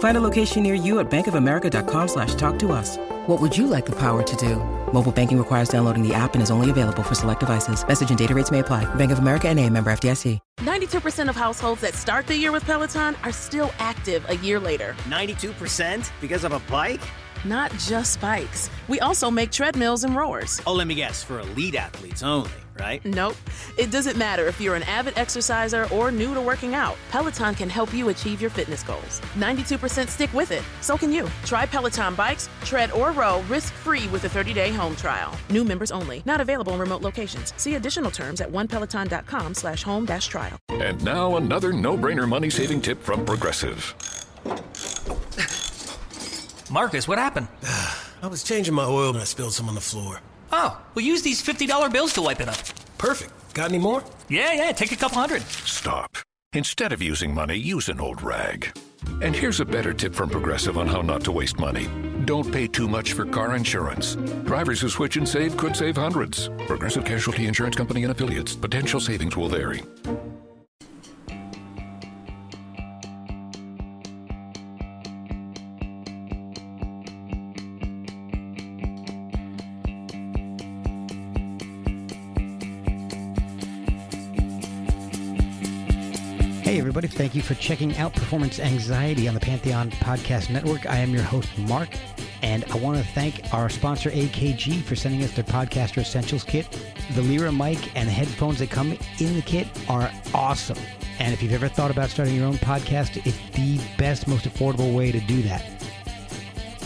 Find a location near you at bankofamerica.com slash talk to us. What would you like the power to do? Mobile banking requires downloading the app and is only available for select devices. Message and data rates may apply. Bank of America and a member FDIC. 92% of households that start the year with Peloton are still active a year later. 92% because of a bike? Not just bikes. We also make treadmills and rowers. Oh, let me guess, for elite athletes only, right? Nope. It doesn't matter if you're an avid exerciser or new to working out. Peloton can help you achieve your fitness goals. 92% stick with it. So can you. Try Peloton bikes, tread, or row risk-free with a 30-day home trial. New members only. Not available in remote locations. See additional terms at onepeloton.com slash home dash trial. And now another no-brainer money-saving tip from Progressive. Marcus, what happened? I was changing my oil and I spilled some on the floor. Oh, well, use these $50 bills to wipe it up. Perfect. Got any more? Yeah, yeah, take a couple hundred. Stop. Instead of using money, use an old rag. And here's a better tip from Progressive on how not to waste money. Don't pay too much for car insurance. Drivers who switch and save could save hundreds. Progressive Casualty Insurance Company and affiliates. Potential savings will vary. Everybody. Thank you for checking out Performance Anxiety on the Pantheon Podcast Network. I am your host, Mark, and I want to thank our sponsor, AKG, for sending us their Podcaster Essentials Kit. The Lyra mic and headphones that come in the kit are awesome. And if you've ever thought about starting your own podcast, it's the best, most affordable way to do that.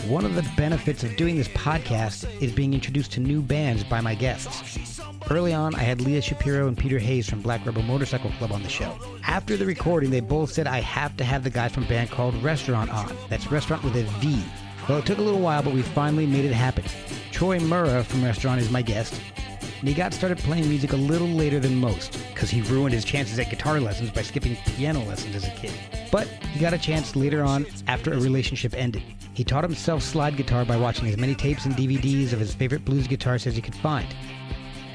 One of the benefits of doing this podcast is being introduced to new bands by my guests. Early on, I had Leah Shapiro and Peter Hayes from Black Rebel Motorcycle Club on the show. After the recording, they both said I have to have the guy from band called Restavrant on. That's Restavrant with a V. Well, it took a little while, but we finally made it happen. Troy Murrah from Restavrant is my guest. And he got started playing music a little later than most, because he ruined his chances at guitar lessons by skipping piano lessons as a kid. But he got a chance later on after a relationship ended. He taught himself slide guitar by watching as many tapes and DVDs of his favorite blues guitarists as he could find.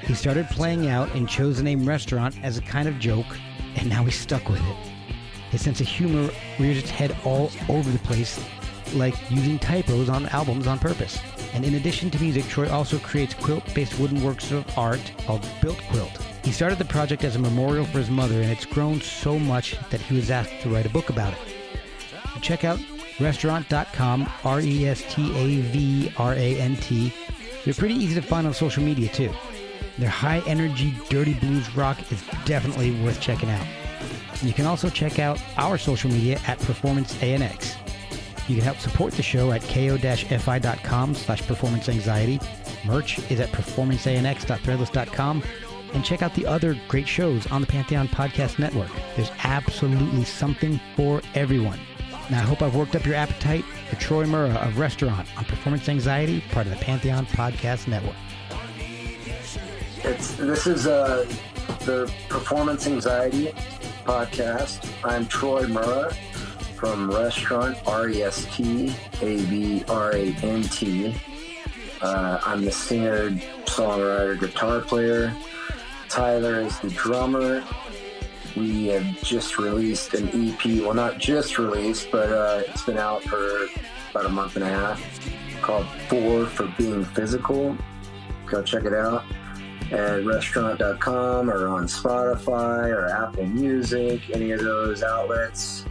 He started playing out and chose the name Restaurant as a kind of joke, and now he's stuck with it. His sense of humor rears its head all over the place, like using typos on albums on purpose. And in addition to music, Troy also creates quilt-based wooden works of art called Built Quilt. He started the project as a memorial for his mother, and it's grown so much that he was asked to write a book about it. Check out restavrant.com, R E S T A V R A N T. They're pretty easy to find on social media too. Their high energy, dirty blues rock is definitely worth checking out. You can also check out our social media at Performance ANX. You can help support the show at ko-fi.com slash performance anxiety. Merch is at performanceanx.threadless.com. And check out the other great shows on the Pantheon Podcast Network. There's absolutely something for everyone. Now, I hope I've worked up your appetite for Troy Murrah of Restavrant on Performance Anxiety, part of the Pantheon Podcast Network. It's this is uh, the Performance Anxiety podcast. I'm Troy Murrah from Restavrant R E S T A V R A N T. Uh, I'm the singer, songwriter, guitar player. Tyler is the drummer. We have just released an EP. Well, not just released, but uh, it's been out for about a month and a half called Four for Being Physical. Go check it out at restavrant.com or on Spotify or Apple Music, any of those outlets,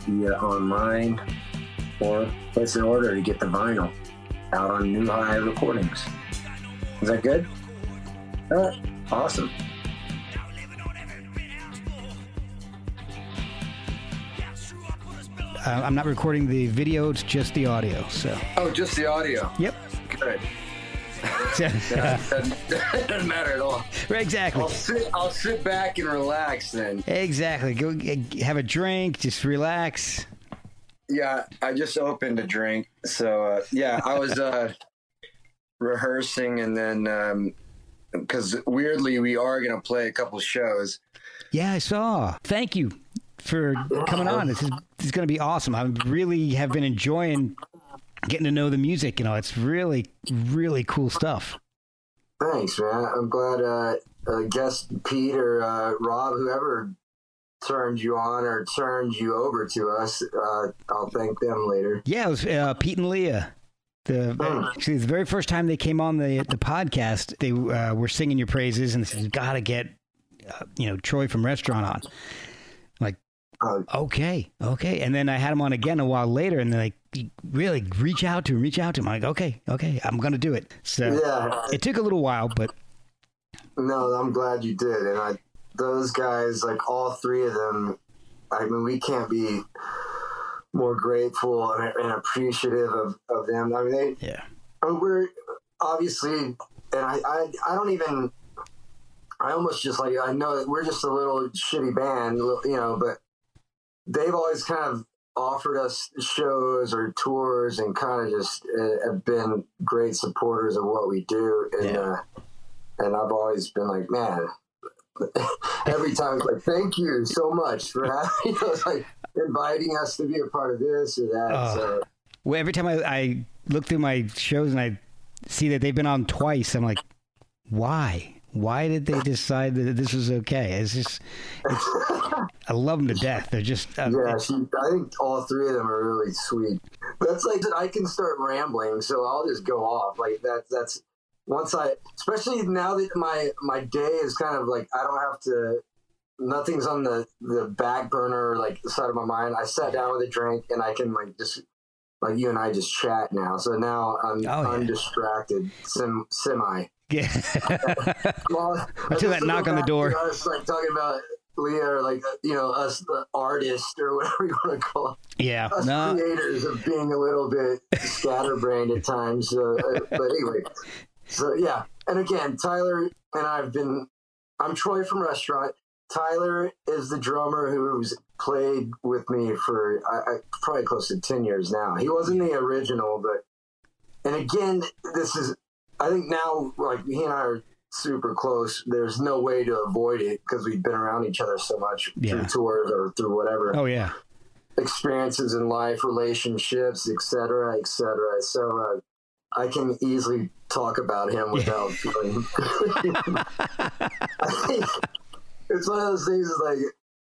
via online, or place an order to get the vinyl out on New High Recordings. Is that good? Uh, awesome. Uh, I'm not recording the video; it's just the audio. So. Oh, just the audio. Yep. Good. that, that doesn't matter at all. Right, exactly. I'll sit. I'll sit back and relax then. Exactly. Go g- have a drink. Just relax. Yeah, I just opened a drink. So uh, yeah, I was uh, rehearsing, and then because weirdly we are gonna play a couple shows. Yeah, I saw. Thank you for coming on. This is this is going to be awesome. I really have been enjoying getting to know the music. You know, it's really really cool stuff. Thanks, man. I'm glad. Uh, uh, guest Pete or uh, Rob, whoever turned you on or turned you over to us, uh, I'll thank them later. Yeah, it was uh, Pete and Leah. The actually the very first time they came on the the podcast, they uh, were singing your praises and said, "Got to get uh, you know Troy from Restavrant on." Okay, okay, and then I had him on again a while later, and they're like, "Really, reach out to him, reach out to him." I'm like, "Okay, okay, I'm gonna do it." So Yeah. it took a little while, but No, I'm glad you did. And I, those guys, like all three of them, I mean, we can't be more grateful and, and appreciative of, of them. I mean, they, yeah, oh, we're obviously, and I, I, I don't even, I almost just like, I know that we're just a little shitty band, you know, but they've always kind of offered us shows or tours and kind of just uh, have been great supporters of what we do. And, uh, and I've always been like, man, every time it's like, thank you so much for having, you know, it's like inviting us to be a part of this or that. Oh. so, well, every time I, I look through my shows and I see that they've been on twice, I'm like, why? Why did they decide that this was okay? It's just, it's, I love them to death. They're just, uh, yeah, she, I think all three of them are really sweet. That's like I can start rambling, so I'll just go off like that. That's once I, especially now that my my day is kind of like I don't have to. Nothing's on the the back burner like side of my mind. I sat down with a drink and I can like just like you and I just chat now. So now I'm Oh, yeah. undistracted, sim, semi. yeah. Well, Until that knock on the door. to Us like talking about or like uh, you know us, the artists or whatever you want to call it. yeah. us No, creators of being a little bit scatterbrained at times. Uh, uh, but anyway, so yeah. And again, Tyler and I've been. I'm Troy from Restavrant. Tyler is the drummer who's played with me for I, I, probably close to ten years now. He wasn't the original, but and again, this is. I think now, like he and I are super close. There's no way to avoid it because we've been around each other so much Yeah. through tours or through whatever oh, yeah. experiences in life, relationships, etc., etc. So uh, I can easily talk about him without feeling. It's one of those things. Is like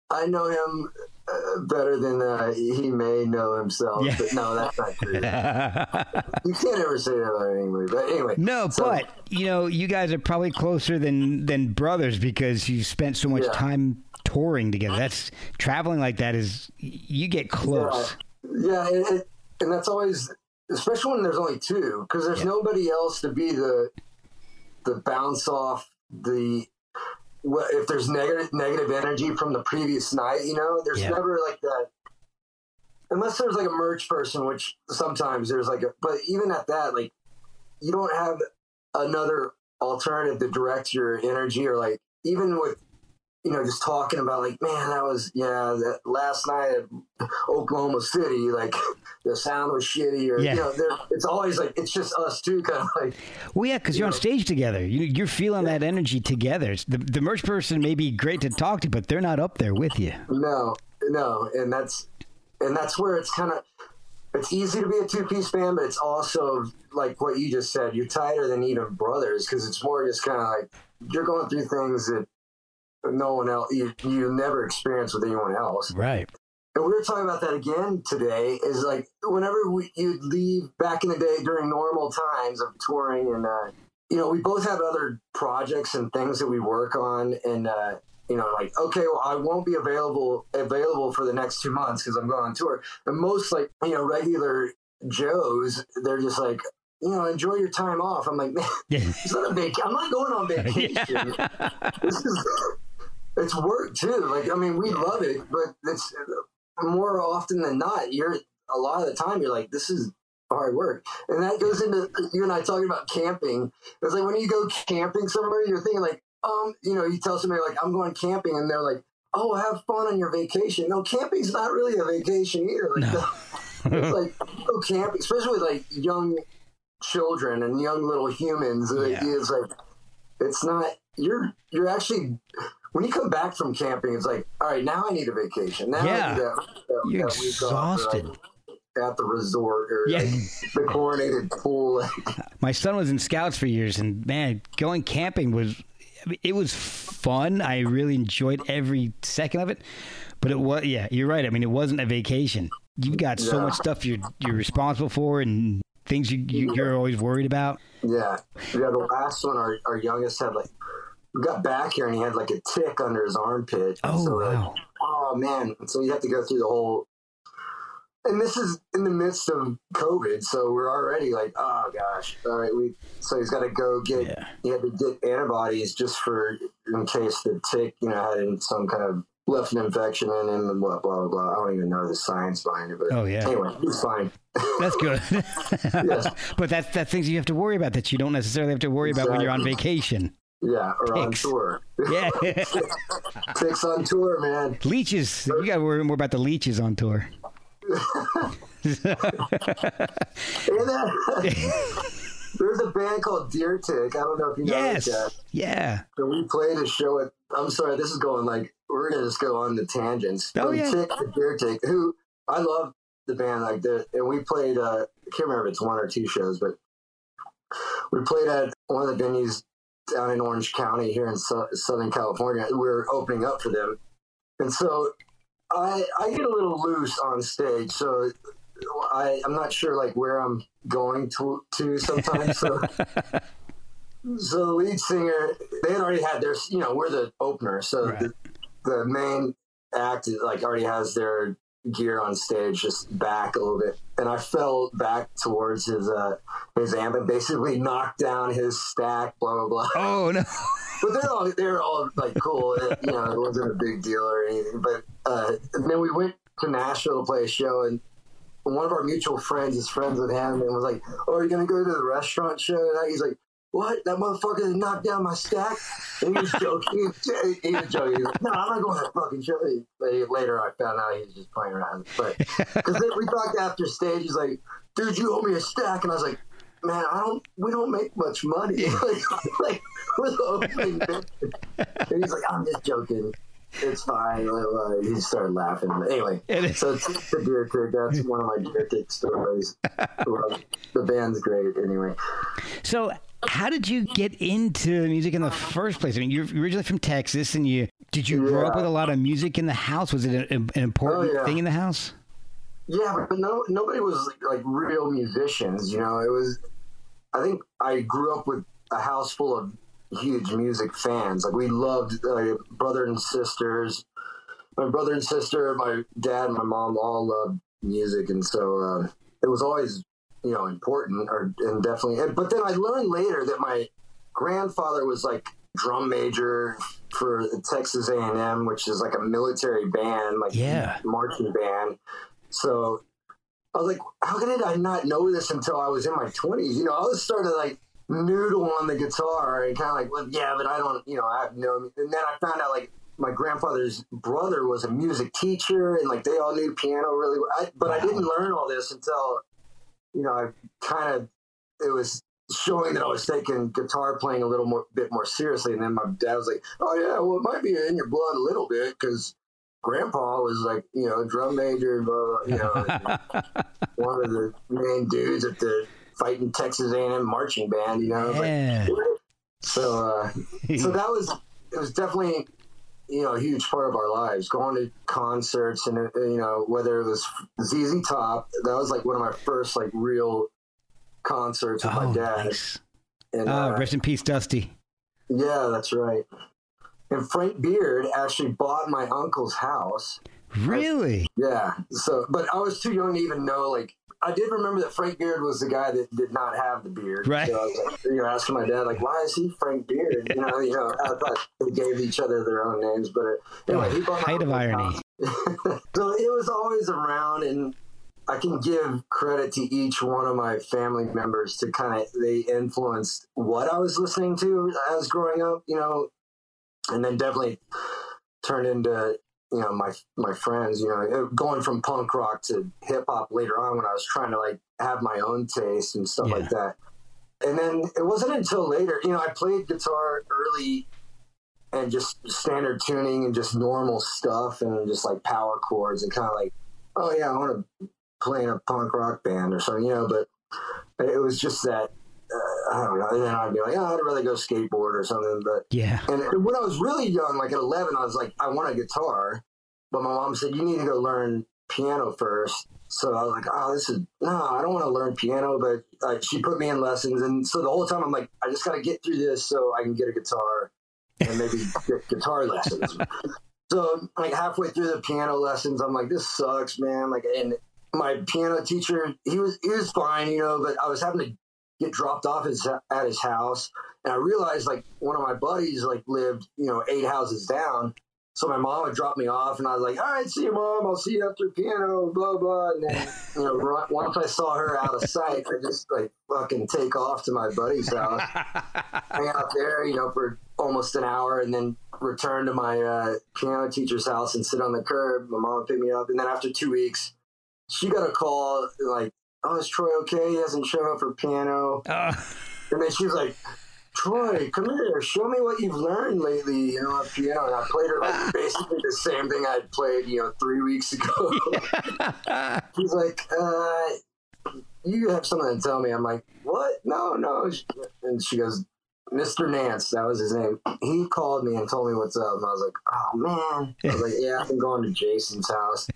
I know him uh, better than uh, he may know himself. Yeah. But no, that's not true. you can't ever say that about anybody. But anyway, No, so- but you know, you guys are probably closer than than brothers because you spent so much Yeah. time touring together. That's traveling like that is you get close. Yeah, and, and, and that's always, especially when there's only two, because there's nobody else to be the the bounce off the. If there's negative negative energy from the previous night, you know, there's Yeah. never like that. Unless there's like a merch person, which sometimes there's like a, but even at that, like, you don't have another alternative to direct your energy or like even with you know, just talking about like, man, that was yeah, that last night at Oklahoma City, like the sound was shitty, or Yeah. you know, it's always like it's just us two, kind of like, Well, yeah, because you're on stage together. You, you're feeling that energy together. It's The, the merch person may be great to talk to, but they're not up there with you. no, no, and that's and that's where it's kind of it's easy to be a two piece band, but it's also like what you just said, you're tighter than even brothers because it's more just kind of like you're going through things that no one else you you never experience with anyone else. Right. And we were talking about that again today. Is like whenever we, you'd leave back in the day during normal times of touring, and uh, you know, we both have other projects and things that we work on, and uh, you know, like okay, well, I won't be available available for the next two months because I'm going on tour. And most like you know regular Joes, they're just like. You know, enjoy your time off. I'm like, man, it's not a vac- I'm not going on vacation. this is it's work too. Like I mean, we love it, but it's more often than not, you're a lot of the time you're like, this is hard work, and that goes into you and I talking about camping. It's like when you go camping somewhere, you're thinking like, um, you know, you tell somebody like, I'm going camping, and they're like, oh, have fun on your vacation. No, camping's not really a vacation either. Like, No. it's like go camping, especially with like young children and young little humans. Yeah. It's like it's not you're you're actually when you come back from camping, it's like all right, now I need a vacation. Now Yeah. I need that, that, You're that week off, exhausted. at the resort or Yeah. like, the chlorinated pool. My son was in scouts for years, and man, going camping was it was fun. I really enjoyed every second of it. But it was yeah, you're right. I mean, it wasn't a vacation. You've got so Yeah. much stuff you're you're responsible for, and things you, you you're always worried about. yeah, yeah. The last one, our our youngest had like got back here and he had like a tick under his armpit. Oh so, like, wow! oh man so you have to go through the whole and this is in the midst of covid so we're already like oh gosh all right we so he's got to go get Yeah. he had to get antibodies just for in case the tick you know had some kind of left an infection in him and blah blah blah i don't even know the science behind it but Oh, yeah. anyway he's fine That's good. Yes. but that's that's things you have to worry about that you don't necessarily have to worry about when you're on vacation. Yeah or on tour Yeah, ticks on tour man leeches. You got to worry more about the leeches on tour. there's a band called deer tick i don't know if you know Yes. this yet. Yeah. And we played a show at. I'm sorry, this is going like we're gonna just go on the tangents. Oh, From yeah. Tick to Deer Tick, who I love the band like that, and we played. uh I can't remember if it's one or two shows, but we played at one of the venues down in Orange County here in Sou- Southern California. We were opening up for them, and so I I get a little loose on stage, so. I, I'm not sure like where I'm going to to sometimes. So so the lead singer, they had already had their, you know, we're the opener, so Right. the, the main act like already has their gear on stage, just back a little bit, and I fell back towards his uh his amp and basically knocked down his stack, blah blah blah. Oh no. But they're all they're all like cool, it, you know, it wasn't a big deal or anything. But uh, and then we went to Nashville to play a show and. One of our mutual friends is friends with him and was like, "Oh, are you gonna go to the Restavrant show tonight?" He's like, what? That motherfucker knocked down my stack? And he was joking. He was joking. He was like, no, I'm not going to fucking show. But later I found out he was just playing around. But because we talked after stage, he's like, dude, you owe me a stack. And I was like, man, I don't, we don't make much money. like, we're the opening. And he's like, I'm just joking. It's fine. Uh, He started laughing. But anyway, so it's the deer tick. That's one of my deer tick stories. The band's great. Anyway, So, how did you get into music in the first place? I mean, you're originally from Texas, and you did you grow up with a lot of music in the house? Was it an, an important Oh, yeah. thing in the house? Yeah, but no, nobody was like real musicians. You know, it was. I think I grew up with a house full of huge music fans. Like we loved uh, brother and sisters. My brother and sister, my dad, and my mom all loved music, and so uh, it was always you know important or and definitely. and- But then I learned later that my grandfather was like drum major for Texas A and M, which is like a military band, like Yeah. marching band. So I was like, how did I not know this until I was in my twenties? You know, I was starting to like noodle on the guitar and kind of like, well, yeah, but I don't, you know, I have no. And then I found out like my grandfather's brother was a music teacher and like they all knew piano really well. I, but I didn't learn all this until, you know, I kind of, it was showing that I was taking guitar playing a little more bit more seriously. And then my dad was like, oh, yeah, well, it might be in your blood a little bit because grandpa was like, you know, drum major, blah, blah, you know, one of the main dudes at the fighting Texas A&M marching band, you know. Like, Yeah. so, uh, so that was it was definitely you know a huge part of our lives. Going to concerts and uh, you know whether it was ZZ Top, that was like one of my first like real concerts with Oh, my dad. nice. And Oh, uh, rest in peace, Dusty. yeah, that's right. And Frank Beard actually bought my uncle's house. Really? Yeah. So, but I was too young to even know. Like, I did remember that Frank Beard was the guy that did not have the beard. Right. So I was like, you know, asking my dad, like, why is he Frank Beard? You know, you know, I thought they gave each other their own names, but uh, anyway, he bought Height of irony. So it was always around, and I can give credit to each one of my family members to kind of they influenced what I was listening to as growing up, you know, and then definitely turned into you know my my friends you know going from punk rock to hip hop later on when I was trying to like have my own taste and stuff like that. And then it wasn't until later you know I played guitar early and just standard tuning and just normal stuff and just like power chords and kind of like oh yeah I want to play in a punk rock band or something you know but it was just that uh, I don't know. And then I'd be like, oh, I'd rather go skateboard or something. But Yeah. and when I was really young, like at 11, I was like, I want a guitar. But my mom said, you need to go learn piano first. So I was like, oh, this is, no, I don't want to learn piano. But uh, she put me in lessons. And so the whole time I'm like, I just got to get through this so I can get a guitar and maybe get guitar lessons. So like halfway through the piano lessons, I'm like, this sucks, man. Like, and my piano teacher, he was, he was fine, you know, but I was having to get dropped off his, at his house. And I realized like one of my buddies like lived, you know, eight houses down. So my mom would drop me off, and I was like, "All right, see you, mom. I'll see you after piano." Blah blah. And then, you know, once I saw her out of sight, I just like fucking take off to my buddy's house, hang out there, you know, for almost an hour, and then return to my uh, piano teacher's house and sit on the curb. My mom would pick me up, and then after two weeks, she got a call like, "Oh, is Troy okay? He hasn't shown up for piano." Uh, And then she was like, Troy, come here, show me what you've learned lately, you know, on piano. And I played her like basically the same thing I'd played, you know, three weeks ago. He's like, uh, you have something to tell me. I'm like, what? No, no. And she goes, Mr. Nance, that was his name. He called me and told me what's up. And I was like, oh, man. I was like, yeah, I've been going to Jason's house.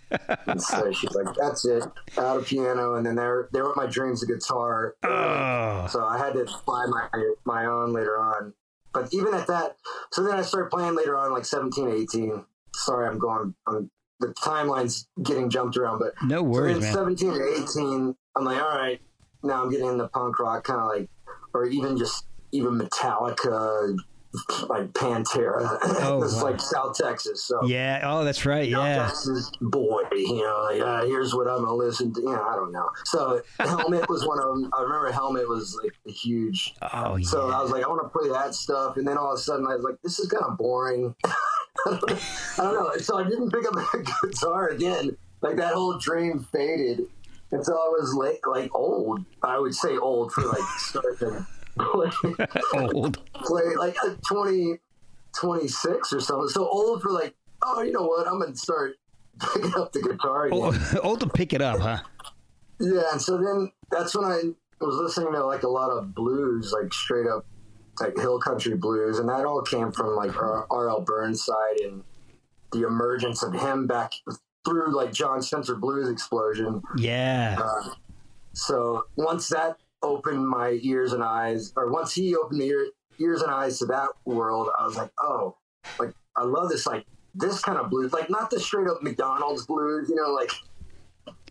And so she's like, that's it. Out of piano. And then there, there were my dreams of guitar. oh. So I had to buy my my own later on. But even at that, so then I started playing later on, like 17, 18. Sorry, I'm going, I'm, the timeline's getting jumped around, but No worries, so man. 17 or 18, I'm like, all right, now I'm getting into punk rock, kind of like, or even just, even Metallica, like Pantera. Oh, it's wow. like South Texas. So Yeah. Oh, that's right. South Yeah. Texas boy, you know, like, uh, here's what I'm gonna listen to. You know, I don't know. So Helmet was one of them. I remember Helmet was like a huge. Oh, yeah. So I was like, I want to play that stuff, and then all of a sudden I was like, this is kind of boring. I don't know. So I didn't pick up a guitar again. Like that whole dream faded until I was like, like old. I would say old for like starting Old. play like a 20, 26 or something. So old for like, oh, you know what? I'm gonna start picking up the guitar. Old, old to pick it up, huh? Yeah, and so then that's when I was listening to like a lot of blues, like straight up like hill country blues, and that all came from like R.L. Burnside and the emergence of him back through like Jon Spencer Blues explosion. Yeah. Uh, so once that opened my ears and eyes, or once he opened the ear, ears and eyes to that world, I was like, oh, like I love this like this kind of blues, like not the straight up McDonald's blues, you know, like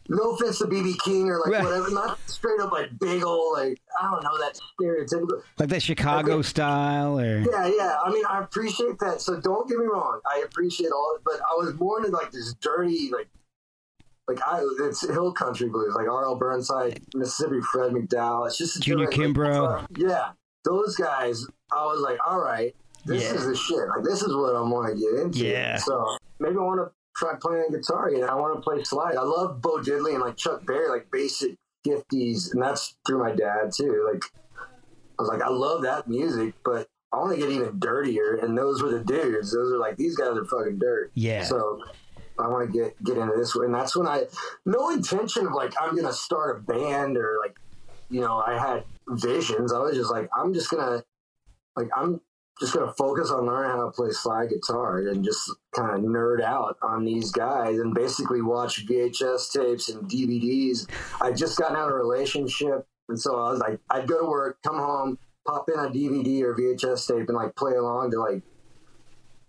no offense to BB King or like Right. whatever, not straight up like big old like I don't know that stereotypical. Like that Chicago style, or Yeah, yeah. I mean, I appreciate that. So don't get me wrong. I appreciate all but I was born in like this dirty, like, like I, it's hill country blues, like R.L. Burnside, Mississippi Fred McDowell. It's just Junior like, Kimbrough. yeah, those guys. I was like, all right, this Yeah. is the shit. Like, this is what I want to get into. Yeah. So maybe I want to try playing guitar again. I want to play slide. I love Bo Diddley and like Chuck Berry, like basic fifties, and that's through my dad too. Like, I was like, I love that music, but I want to get even dirtier. And those were the dudes. Those are like these guys are fucking dirt. Yeah. So I want to get get into this, and that's when I no intention of like I'm gonna start a band or like you know I had visions. I was just like I'm just gonna like I'm just gonna focus on learning how to play slide guitar and just kind of nerd out on these guys and basically watch VHS tapes and DVDs. I just gotten out of a relationship, and so I was like, I'd go to work, come home, pop in a DVD or VHS tape, and like play along to like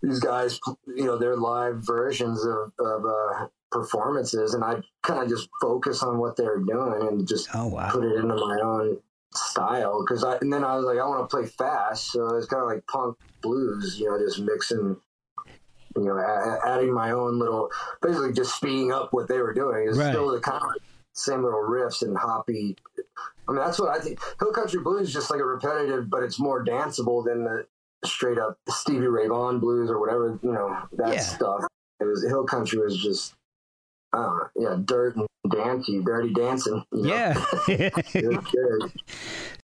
these guys, you know, their live versions of, of uh, performances, and I kind of just focus on what they're doing and just Oh wow. put it into my own style. Because I and then I was like, I want to play fast, so it's kind of like punk blues, you know, just mixing. You know, a- adding my own little, basically just speeding up what they were doing. It's Right. still the kind of same little riffs and hoppy. I mean, that's what I think. Hill country blues is just like a repetitive, but it's more danceable than the straight up Stevie Ray Vaughan blues or whatever. You know that Yeah. stuff. It was hill country was just, I yeah, dirt and dancey, dirty dancing. you know? Yeah. It was good.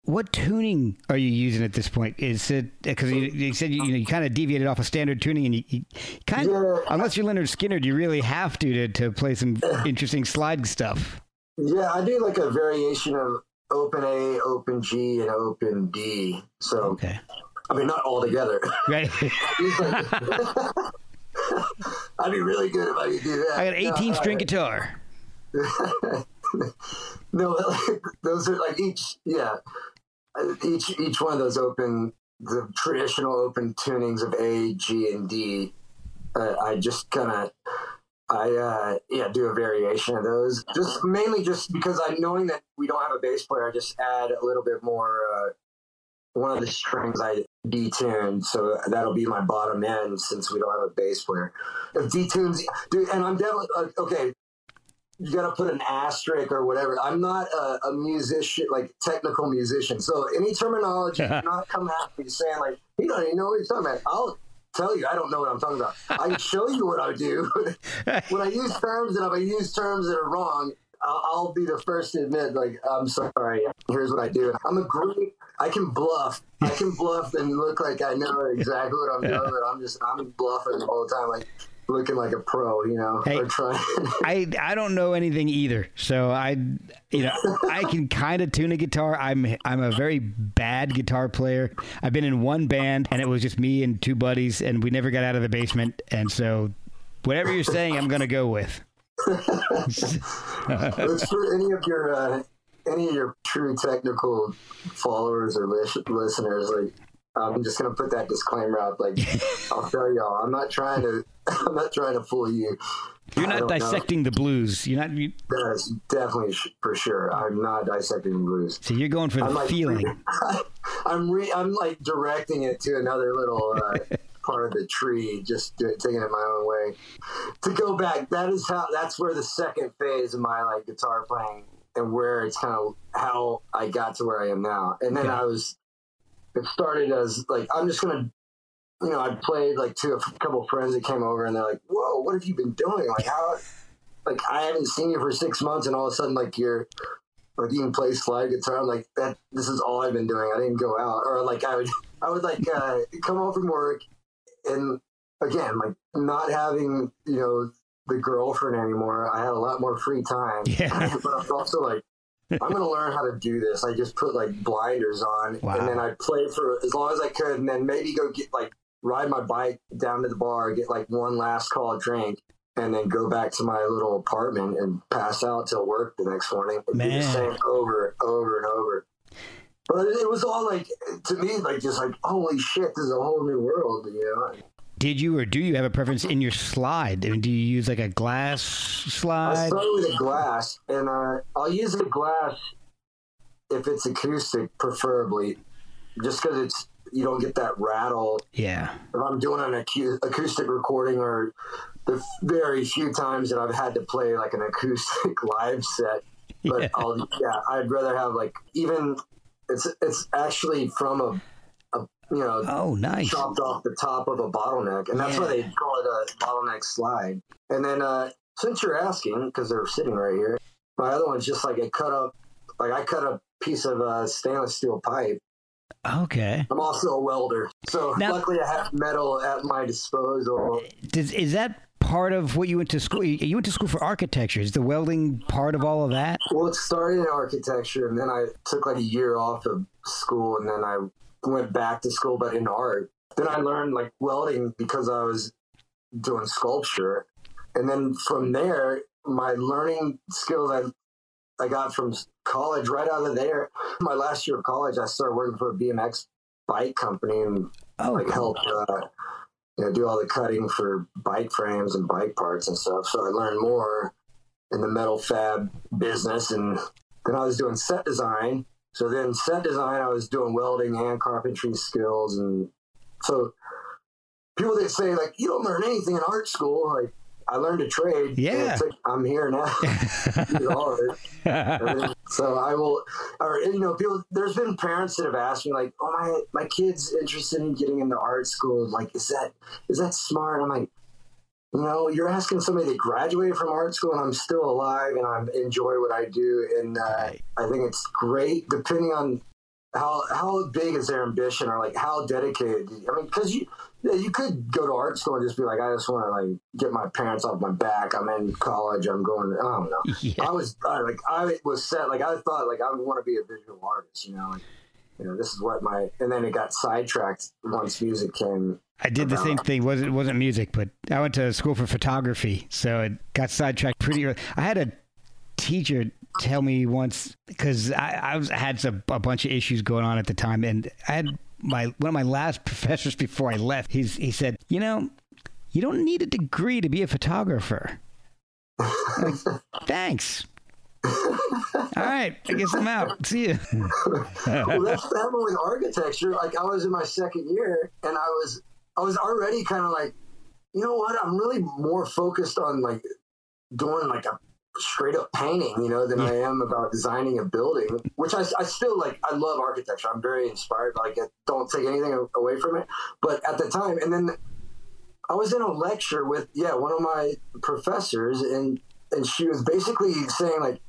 what tuning are you using at this point? Is it because you, you said you, you, know, you kind of deviated off of standard tuning, and you, you kind of, Yeah. unless you're Lynyrd Skynyrd, you really have to to, to play some interesting slide stuff. Yeah, I do like a variation of open A, open G, and open D. So Okay. I mean, not all together. Right. I'd be really good if I could do that. I got an 18 No, string uh, guitar. no, those are like each, yeah, each each one of those open, the traditional open tunings of A, G, and D. Uh, I just kind of, I uh, yeah, do a variation of those. Just mainly just because I knowing that we don't have a bass player, I just add a little bit more. Uh, one of the strings I detuned, so that'll be my bottom end since we don't have a bass player. If detunes, dude, and I'm definitely uh, okay you got to put an asterisk or whatever. I'm not a, a musician, like technical musician. So any terminology, do not come at me saying like, you don't even know what you're talking about. I'll tell you, I don't know what I'm talking about. I can show you what I do. when I use terms and if I use terms that are wrong, I'll, I'll be the first to admit, like, I'm sorry. Here's what I do. I'm a great. I can bluff. I can bluff and look like I know exactly what I'm doing, but I'm just I'm bluffing all the time, like looking like a pro, you know, Hey. I I don't know anything either, so I you know I can kind of tune a guitar. I'm I'm a very bad guitar player. I've been in one band, and it was just me and two buddies, and we never got out of the basement. And so, whatever you're saying, I'm gonna go with. It's for any of your uh, any of your true technical followers or lis- listeners. Like, I'm just gonna put that disclaimer out. Like, I'll tell y'all, I'm not trying to. I'm not trying to fool you. You're not don't know. dissecting the blues. You're not. You, That's definitely sh- for sure. I'm not dissecting the blues. so you're going for the I'm like, feeling. I'm re. I'm like directing it to another little. Uh, Part of the tree, just do, taking it my own way. To go back, that is how. That's where the second phase of my like guitar playing and where it's kind of how I got to where I am now. And then Okay. I was. It started as like I'm just gonna, you know, I played like to a couple of friends that came over and they're like, "Whoa, what have you been doing? Like how, like I haven't seen you for six months and all of a sudden like you're." Like you can play slide guitar. I'm like that. This is all I've been doing. I didn't go out, or like I would, I would like uh, come home from work, and again, like not having you know the girlfriend anymore. I had a lot more free time. Yeah. but I was also like, I'm gonna learn how to do this. I just put like blinders on, Wow. and then I'd play for as long as I could, and then maybe go get like ride my bike down to the bar, get like one last call drink, and then go back to my little apartment and pass out till work the next morning. And do Man. the same over, over and over. But it was all like to me, like just like holy shit, this is a whole new world, you know. Did you or do you have a preference in your slide? I mean, do you use like a glass slide? I start with a glass, and uh, I'll use a glass if it's acoustic, preferably, just because it's you don't get that rattle. Yeah. If I'm doing an acu- acoustic recording, or the very few times that I've had to play like an acoustic live set, but Yeah. I'll yeah, I'd rather have like even it's it's actually from a you know Oh, nice. chopped off the top of a bottleneck, and that's why they call it a bottleneck slide. And then, uh, since you're asking, because they're sitting right here, my other one's just like a cut up, like I cut a piece of uh, stainless steel pipe. Okay. I'm also a welder, so Now- luckily I have metal at my disposal. Does, is that part of what you went to school? You went to school for architecture. Is the welding part of all of that? Well, it started in architecture, and then I took like a year off of school, and then I went back to school, but in art. Then I learned like welding because I was doing sculpture, and then from there, my learning skills I I got from college. Right out of there, my last year of college, I started working for a BMX bike company and Oh, like helped uh, you know, do all the cutting for bike frames and bike parts and stuff. So I learned more in the metal fab business. And then I was doing set design. So then set design, I was doing welding and carpentry skills. And so people that say like, you don't learn anything in art school, like I learned a trade. Yeah. Like, I'm here now. all of it. so I will, or, you know, people, there's been parents that have asked me like, oh, my, my kid's interested in getting into art school. Like, is that, is that smart? I'm like, you know, you're asking somebody that graduated from art school and I'm still alive and I enjoy what I do. And uh, I think it's great depending on how, how big is their ambition or like how dedicated. I mean, cause you, yeah, you could go to art school and just be like, I just want to like get my parents off my back. I'm in college. I'm going. I don't know. Yeah. I was I, like, I was set. Like, I thought like I want to be a visual artist. You know, like, you know, this is what my. And then it got sidetracked once music came. I did the same thing. wasn't wasn't music, but I went to school for photography, so it got sidetracked pretty early. I had a teacher tell me once because I, I was, had some, a bunch of issues going on at the time, and I had my one of my last professors before I left, he's he said, you know, you don't need a degree to be a photographer. like, Thanks. All right, I guess I'm out. See you. well, that's with architecture. Like I was in my second year, and I was I was already kind of like, you know what? I'm really more focused on like doing like a straight up painting, you know, than I am about designing a building, which I, I still like. I love architecture. I'm very inspired. Like, I don't take anything away from it. But at the time, and then I was in a lecture with, yeah, one of my professors, and, and she was basically saying, like,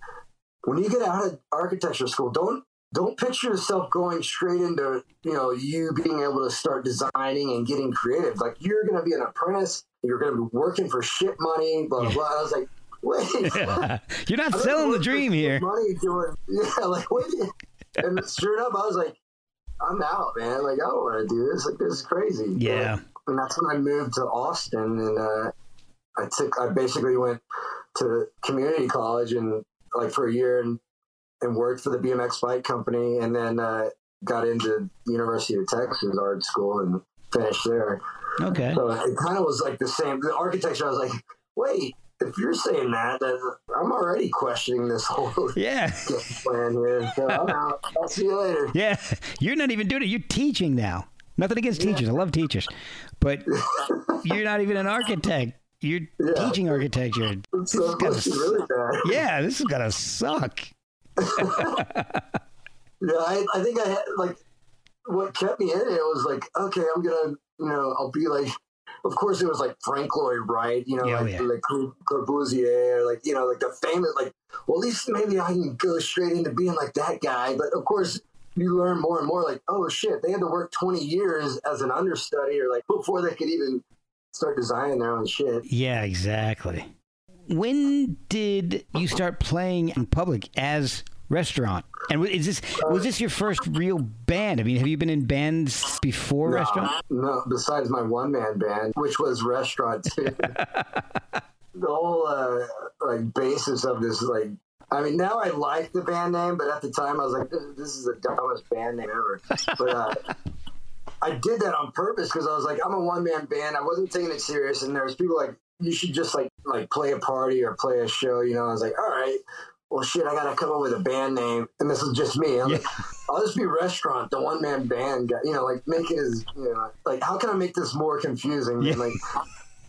when you get out of architecture school, don't don't picture yourself going straight into you know you being able to start designing and getting creative like you're going to be an apprentice you're going to be working for shit money blah blah, blah. i was like wait, you're not selling the dream here. Money doing, yeah, like wait, and sure enough, I was like, I'm out, man. Like I don't want to do this. Like this is crazy. Yeah. and that's when I moved to Austin, and uh, I took, I basically went to community college and like for a year and and worked for the BMX bike company, and then uh, got into University of Texas art school and finished there. Okay. So it kind of was like the same. The architecture, I was like, wait, if you're saying that, I'm already questioning this whole yeah plan here. So I'm out. I'll see you later. Yeah, you're not even doing it. You're teaching now. Nothing against yeah. teachers. I love teachers, but you're not even an architect. You're yeah. teaching architecture. This so really bad. Yeah, this is gonna suck. yeah, I, I think I had like what kept me in it was like, okay, I'm gonna, you know, I'll be like of course, it was like Frank Lloyd Wright, you know, yeah, oh, like, yeah. like Corbusier, like, you know, like the famous, like, well, at least maybe I can go straight into being like that guy. But of course, you learn more and more like, oh shit, they had to work 20 years as an understudy or like before they could even start designing their own shit. Yeah, exactly. When did you start playing in public as Restavrant. And is this was this your first real band? I mean, have you been in bands before no, Restavrant? No, besides my one man band, which was Restaurant too. the whole uh, like basis of this like I mean, now I like the band name, but at the time I was like, this, this is the dumbest band name ever. But uh, I did that on purpose because I was like, I'm a one man band. I wasn't taking it serious, and there was people like, you should just like like play a party or play a show. You know, I was like, all right, well, shit, I gotta come up with a band name, and this is just me. I'm yeah. like, I'll just be restaurant, the one man band guy. You know, like make it as you know, like how can I make this more confusing? Yeah. like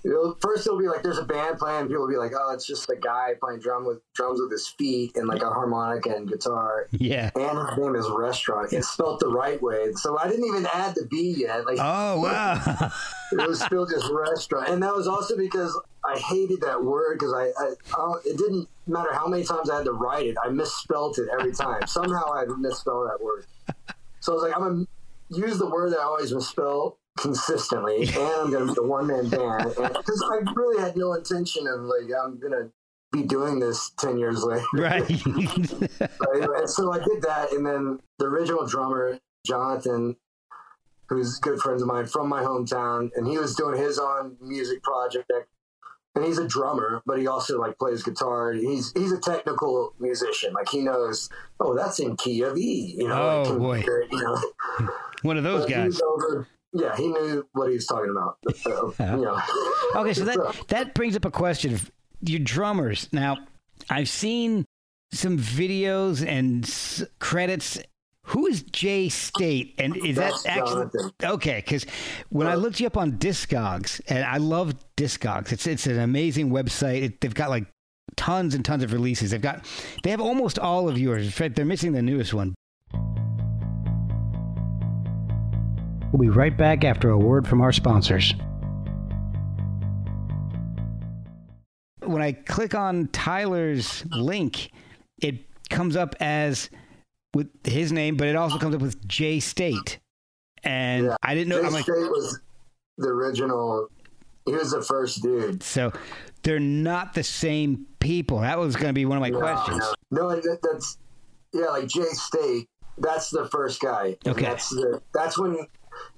It'll, first, it'll be like there's a band playing. People will be like, "Oh, it's just a guy playing drum with drums with his feet and like a harmonica and guitar." Yeah. And his name is Restaurant. It's spelled the right way, so I didn't even add the V yet. Like, oh wow, it was still just Restaurant, and that was also because I hated that word because I, I, I, it didn't matter how many times I had to write it, I misspelled it every time. Somehow I misspelled that word. So I was like, I'm gonna use the word that I always misspell consistently, and I'm going to be a one man band because I really had no intention of like I'm going to be doing this 10 years later. Right. right. So I did that. And then the original drummer, Jonathan, who's good friends of mine from my hometown, and he was doing his own music project. And he's a drummer, but he also like plays guitar. He's he's a technical musician. Like he knows, oh, that's in key of E. You know, oh like, boy, you know, one of those guys. Over, yeah, he knew what he was talking about. You know. Okay, so that that brings up a question. Your drummers. Now, I've seen some videos and s- credits. Who is Jay State, and is that actually Jonathan. okay? Because when I looked you up on Discogs, and I love Discogs, it's it's an amazing website. It, they've got like tons and tons of releases. They've got they have almost all of yours. In fact, they're missing the newest one. We'll be right back after a word from our sponsors. When I click on Tyler's link, it comes up as with his name, but it also comes up with J State. And Yeah. I didn't know. Jay I'm like, State was the original. He was the first dude. so they're not the same people. That was going to be one of my No, questions. No, no, that, that's yeah, like Jay State. That's the first guy. Okay. That's the that's when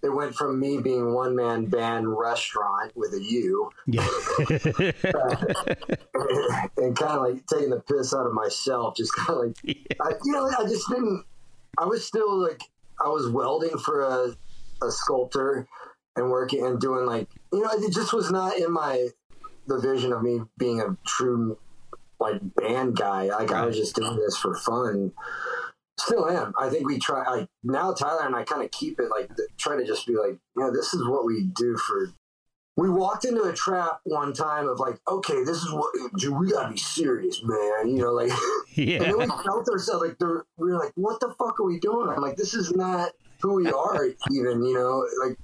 it went from me being one man band restaurant with a U Yeah. and kind of like taking the piss out of myself, just kind of like I, you know, I just didn't. I was still like I was welding for a a sculptor and working and doing like you know it just was not in my the vision of me being a true like band guy. Like I was just doing this for fun. Still am. I think we try. like now Tyler and I kind of keep it like try to just be like, you know, this is what we do for. We walked into a trap one time of like, okay, this is what dude, we gotta be serious, man. You know, like, yeah. and then we felt ourselves like we were like, what the fuck are we doing? I'm like, this is not who we are, even. You know, like,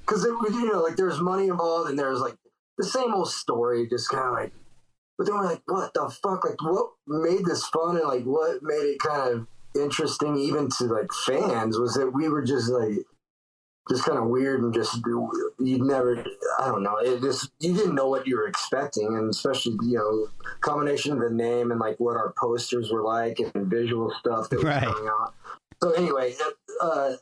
because you know, like there's money involved and there's like the same old story, just kind of like. But then we're like, what the fuck? Like, what made this fun and like what made it kind of interesting even to like fans was that we were just like just kind of weird and just you'd never i don't know it just you didn't know what you were expecting and especially you know combination of the name and like what our posters were like and visual stuff that was Right. coming out so anyway uh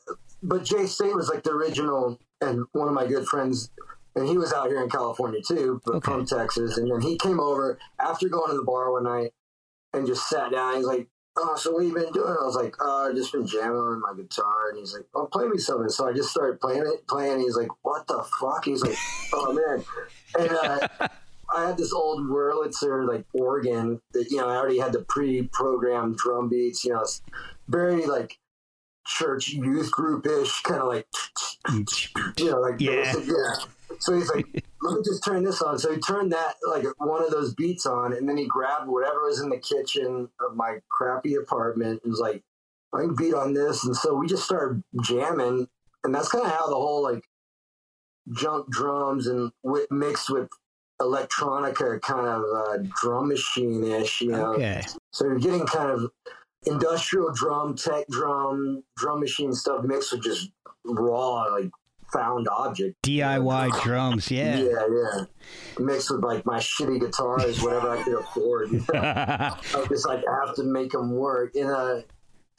but jay state was like the original and one of my good friends and he was out here in california too but Okay. from texas and then he came over after going to the bar one night and just sat down. He's like, "Oh, so what you been doing?" I was like, "Oh, I just been jamming on my guitar." And he's like, "Oh, play me something." So I just started playing it, playing. He's like, "What the fuck?" He's like, "Oh man," and uh, I had this old Wurlitzer like organ that you know I already had the pre-programmed drum beats. You know, it's very like church youth group-ish, kind of like you know, like Yeah. yeah. So he's like, let me just turn this on. So he turned that like one of those beats on, and then he grabbed whatever was in the kitchen of my crappy apartment and was like, I can beat on this. And so we just started jamming, and that's kind of how the whole like junk drums and mixed with electronica kind of uh, drum machine ish, you know. Okay. So you're getting kind of industrial drum, tech drum, drum machine stuff mixed with just raw, like found object. DIY drums. Yeah. Yeah, yeah. Mixed with like my shitty guitars, whatever I could afford. You know? I was just like, I have to make them work. And, uh,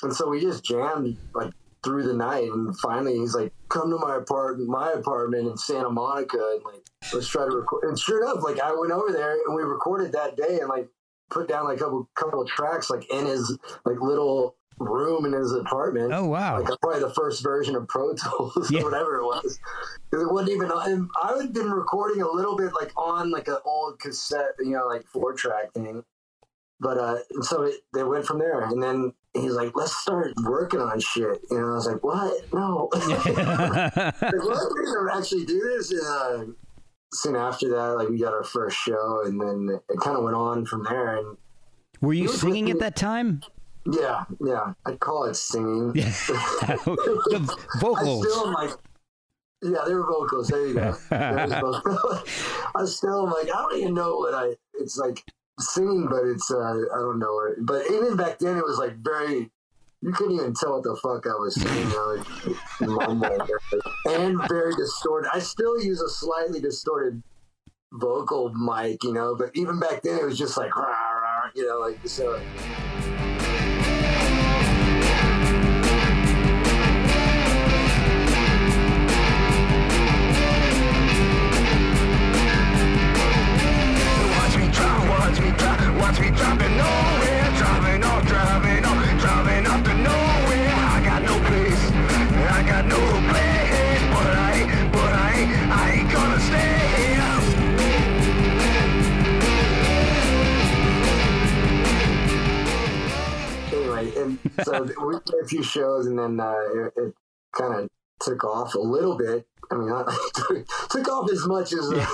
and so we just jammed like through the night. And finally he's like, come to my apartment, my apartment in Santa Monica. And like, let's try to record. And sure enough, like I went over there and we recorded that day and like put down like a couple, couple of tracks like in his like little room in his apartment. Oh wow. Like probably the first version of Pro Tools, Yeah. or whatever it was. It wasn't even. I had been recording a little bit like on like an old cassette, you know, like four track thing. But uh, and so it, they went from there, and then he's like, "Let's start working on shit." And I was like, "What? No." like, what? We're gonna actually do this? And, uh, soon after that, like we got our first show, and then it kind of went on from there. And Were you singing at that time? Yeah, yeah, I'd call it singing. Yeah. the I vocals. still am like, yeah, they were vocals. There you go. There was vocals. I still am like, I don't even know what I. It's like singing, but it's uh, I don't know it. But even back then, it was like very. You couldn't even tell what the fuck I was singing. I mumbling and very distorted. I still use a slightly distorted vocal mic, you know. But even back then, it was just like, rah, rah, you know, like so. Watch me driving nowhere, driving off, driving off, driving off to nowhere. I got no place, I got no place, but I, ain't, but I, ain't, I ain't gonna stay here. Anyway, it, so we did a few shows, and then uh, it, it kind of took off a little bit. I mean, I took off as much as. Uh,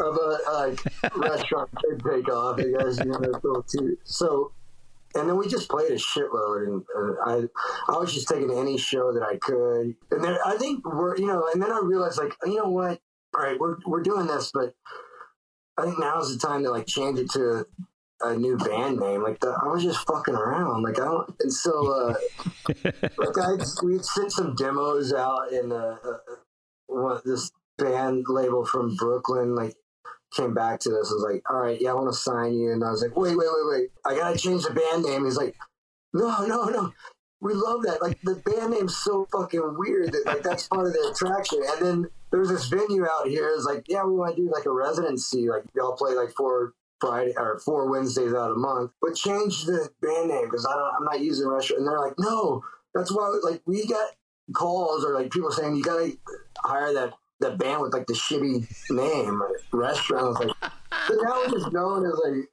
of a like restaurant could take off. Guess you know, a too. So, and then we just played a shitload, and, and I I was just taking any show that I could, and then I think we're you know, and then I realized like you know what, all right, we're we're doing this, but I think now's the time to like change it to a new band name. Like the, I was just fucking around. Like I don't, and so uh, like I we sent some demos out in uh, uh, one, this band label from Brooklyn. Like came back to us. I was like, all right, yeah, I want to sign you. And I was like, wait, wait, wait, wait, I gotta change the band name. He's like, no, no, no. We love that. Like the band name's so fucking weird that like that's part of the attraction. And then there's this venue out here. It's like, yeah, we want to do like a residency. Like y'all play like four Friday or four Wednesdays out of a month, but change the band name because I don't. I'm not using restaurant. And they're like, no, that's why. Like we got calls or like people saying you gotta hire that that band with like the shitty name restaurant. I was like, but now we're just known as like.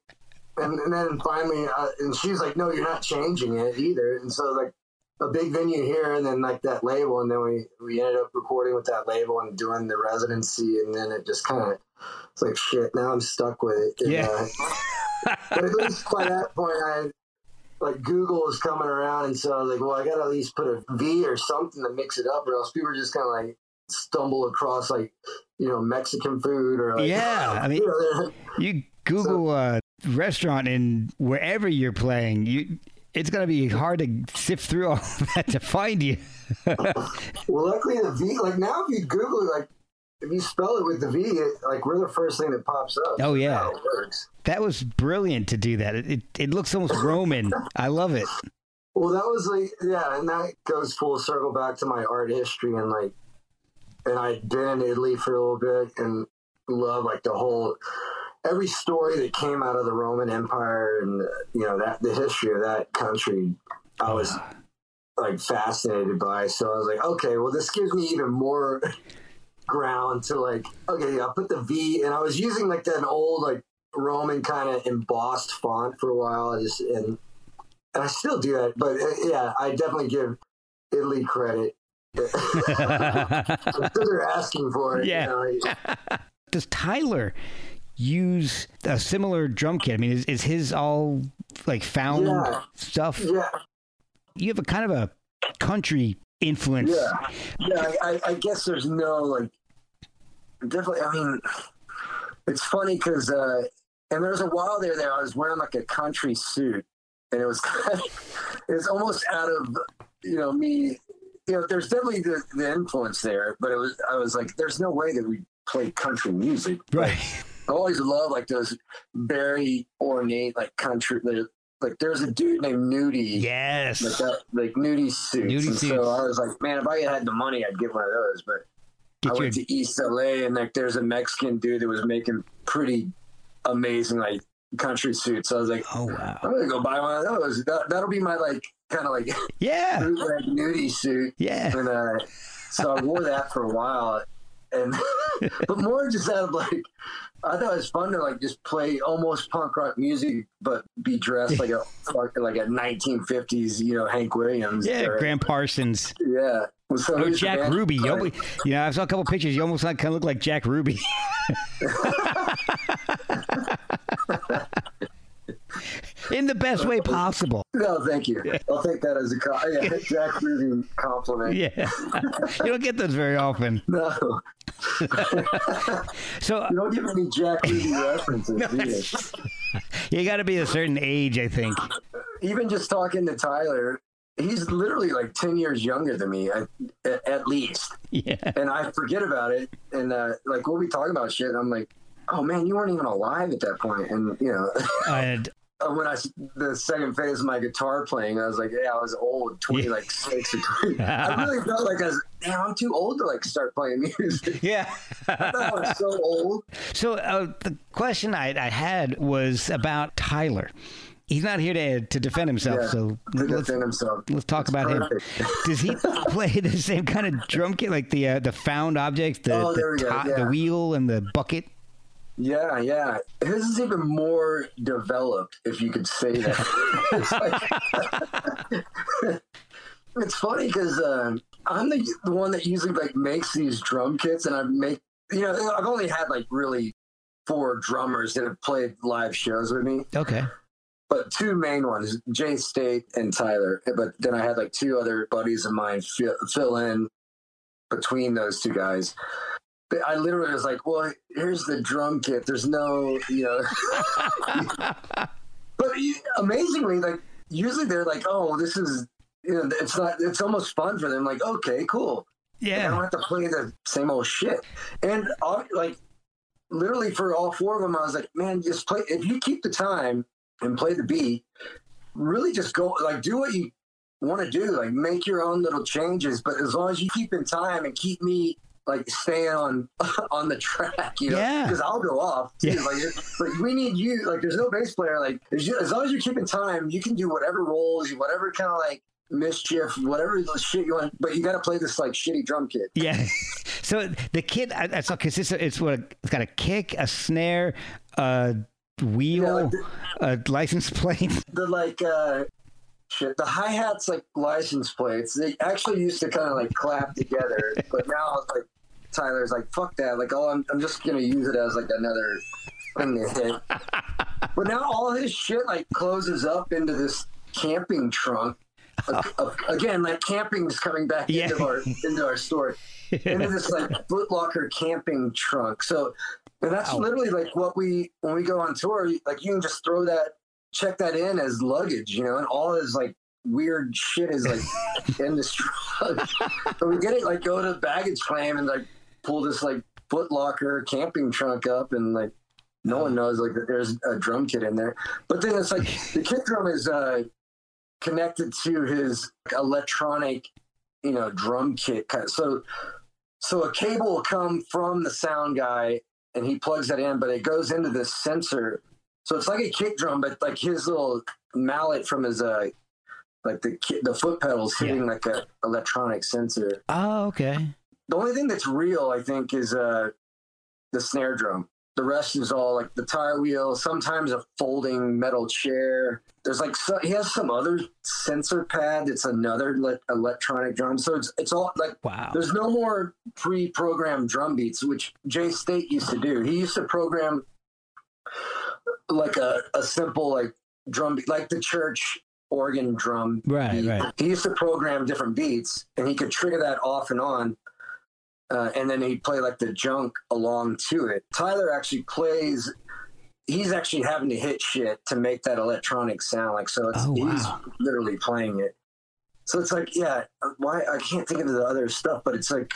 And, and then finally, uh, and she's like, "No, you're not changing it either." And so like a big venue here, and then like that label, and then we we ended up recording with that label and doing the residency, and then it just kind of it's like shit. Now I'm stuck with it. And, Yeah. Uh, but at least by that point, I like Google is coming around, and so I was like, well, I got to at least put a V or something to mix it up, or else people are just kind of like stumble across like you know Mexican food or like, Yeah, I mean- you Google uh, restaurant in wherever you're playing, you it's gonna be hard to sift through all that to find you. well, luckily the V, like now if you Google it, like if you spell it with the V, it, like we're the first thing that pops up. Oh, yeah. That was brilliant to do that. It it, it looks almost Roman. I love it. Well, that was like, yeah, and that goes full circle back to my art history and like, and I'd been in Italy for a little bit and love like the whole, every story that came out of the Roman Empire and you know that the history of that country, I was like fascinated by. So I was like, okay, well, this gives me even more ground to like, okay, I'll put the V, and I was using like that old like Roman kind of embossed font for a while, I just and and I still do that. But uh, yeah, I definitely give Italy credit. I'm sure they're asking for it. Yeah. You know? Does Tyler use a similar drum kit? I mean, is, is his all like found Yeah. stuff? Yeah. You have a kind of a country influence. Yeah, yeah. I, I, I guess there's no like, definitely. I mean, it's funny because, uh, and there was a while there that I was wearing like a country suit, and it was kind of, it was almost out of you know me. You know, there's definitely the, the influence there, but it was I was like, there's no way that we play country music. Right. I always love like those very ornate like country. Like, there's a dude named Nudie. Yes. Like that, like nudie suits. Nudie and suits. So I was like, man, if I had the money, I'd get one of those. But Get I your- went to East LA, and like there's a Mexican dude that was making pretty amazing like country suits. So I was like, oh wow, I'm gonna go buy one of those. That, that'll be my like kind of like Yeah. bootleg nudie suit. Yeah. And uh, so I wore that for a while, and but more just out of like. I thought it was fun to like just play almost punk rock music, but be dressed like a fucking like a 1950s, you know, Hank Williams. Yeah, or- Gram Parsons. yeah. So Or Jack? Ruby. You, almost, you know, I saw a couple pictures. You almost like kind of look like Jack Ruby. In the best way possible. No, thank you. I'll take that as a co- yeah, Jack Ruby compliment. Yeah. you don't get those very often. No, So you don't give any Jack Ruby references. you? you got to be a certain age, I think. Even just talking to Tyler, he's literally like ten years younger than me, at, at, at least. Yeah. And I forget about it, and uh, like we'll be talking about shit. And I'm like, oh man, you weren't even alive at that point. and you know. And when I the second phase of my guitar playing, I was like, yeah, I was old, twenty like six or twenty. I really felt like I was, damn, I'm too old to like start playing music. yeah. I thought I was so old. So uh, the question I, I had was about Tyler. He's not here to to defend himself, Yeah, so let's defend himself. let's talk It's about perfect. him. Does he play the same kind of drum kit, like the uh, the found objects, the Oh, the, top- yeah. the wheel and the bucket? Yeah, yeah. His is even more developed, if you could say that. it's, like- it's funny because uh, I'm the, the one that usually like makes these drum kits, and I make you know I've only had like really four drummers that have played live shows with me, Okay. but two main ones, Jay State and Tyler. But then I had like two other buddies of mine fill, fill in between those two guys. I literally was like, "Well, here's the drum kit. There's no, you know." but amazingly, like usually they're like, "Oh, this is." You know, it's not. It's almost fun for them. Like, okay, cool. Yeah. I don't have to play the same old shit. And uh, like, literally for all four of them, I was like, man, just play. If you keep the time and play the beat, really just go like do what you want to do. Like make your own little changes, but as long as you keep in time and keep me like staying on on the track, you know, Yeah. because I'll go off. Too. Yeah. Like, like we need you. Like there's no bass player. Like as, you, as long as you're keeping time, you can do whatever roles, whatever kind of like mischief, whatever the shit you want. But you got to play this like shitty drum kit. Yeah. So the kit, I, I saw because it's, it's what it's got a kick, a snare, a wheel, a license plate. the like uh shit the hi-hats like license plates they actually used to kind of like clap together but now it's like tyler's like fuck that. Like oh I'm, I'm just gonna use it as like another thing to hit. But now all his shit like closes up into this camping trunk. Uh, uh, again like camping's coming back Yeah. into our into our story. Into this like footlocker camping trunk. So and that's Wow. literally like what we when we go on tour like you can just throw that check that in as luggage you know and all his like weird shit is like in this trunk. So we get it like go to the baggage claim and like pull this like footlocker camping trunk up and like no one knows like there's a drum kit in there. But then it's like the kick drum is uh connected to his electronic you know drum kit so so a cable will come from the sound guy and he plugs that in but it goes into this sensor. So it's like a kick drum but like his little mallet from his uh like the the foot pedals hitting like a electronic sensor. Oh, okay. The only thing that's real i think is uh the snare drum the rest is all like the tire wheel sometimes a folding metal chair there's like so, he has some other sensor pad that's another le- electronic drum so it's, it's all like Wow. there's no more pre-programmed drum beats which jay state used to do he used to program like a, a simple like drum beat like the church organ drum Right, beat. right. he used to program different beats and he could trigger that off and on uh, and then he'd play like the junk along to it. Tyler actually plays he's actually having to hit shit to make that electronic sound like so it's Oh, he's literally playing it. So it's like yeah why i can't think of the other stuff but it's like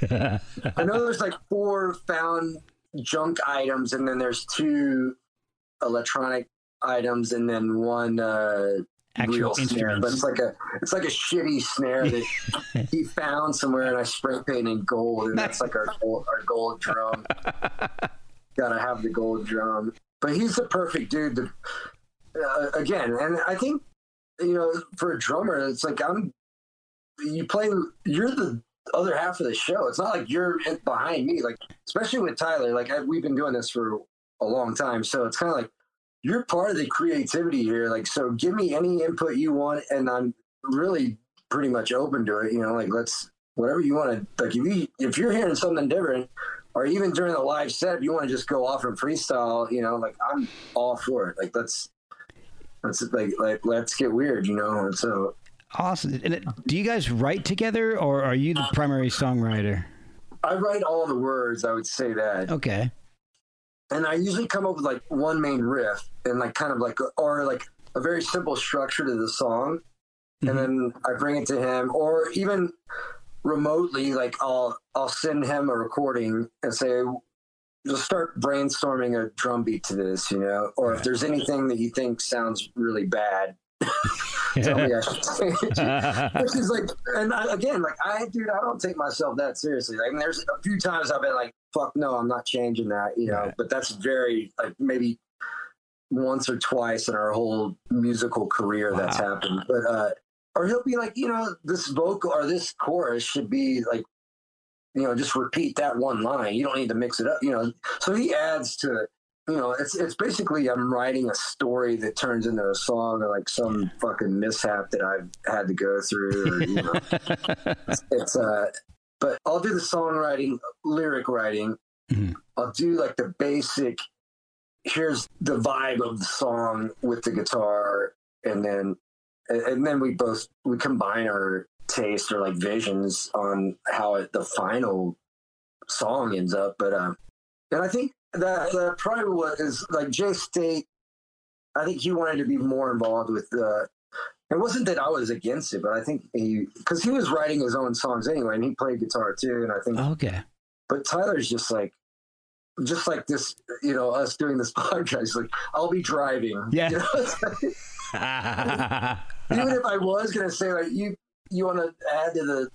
I know there's like four found junk items, and then there's two electronic items, and then one uh, Actual snare. But it's like a it's like a shitty snare that he found somewhere, and I spray painted in gold, and that's like our gold, our gold drum. Gotta have the gold drum. But he's the perfect dude. To, uh, again, and I think you know, for a drummer, it's like I'm. You play. You're the other half of the show. It's not like you're behind me. Like especially with Tyler. Like I, we've been doing this for a long time, so it's kind of like you're part of the creativity here. Like so, give me any input you want, and I'm really pretty much open to it. You know, like let's whatever you want to. Like if you if you're hearing something different. Or even during the live set, if you want to just go off and freestyle, you know, like I'm all for it. Like let's let's like like let's get weird, you know. And so Awesome. And it, do you guys write together, or are you the primary songwriter? I write all the words. I would say that, Okay. And I usually come up with like one main riff and like kind of like or like a very simple structure to the song, and mm-hmm. then I bring it to him, or even remotely, like I'll I'll send him a recording and say. Just start brainstorming a drum beat to this, you know, or if there's anything that you think sounds really bad, tell me I should change it. Which is like, and I, again, like I, dude, I don't take myself that seriously. Like, I mean, there's a few times I've been like, "Fuck no, I'm not changing that," you know. But that's very like maybe once or twice in our whole musical career that's happened. But uh, or he'll be like, you know, this vocal or this chorus should be like you know, just repeat that one line. You don't need to mix it up, you know. So he adds to, you know, it's it's basically I'm writing a story that turns into a song or like some fucking mishap that I've had to go through. Or, you know, it's, it's uh, but I'll do the songwriting, lyric writing. Mhm. I'll do like the basic. Here's the vibe of the song with the guitar, and then and- and then we both we combine our taste or like visions on how it, the final song ends up. But um, and I think that that probably what is like Jay State. I think he wanted to be more involved with the. It wasn't that I was against it, but I think he because he was writing his own songs anyway, and he played guitar too. And I think, Okay. but Tyler's just like, just like this, you know, us doing this podcast. Like, I'll be driving. Yeah. You know, even if I was gonna say like you you want to add to the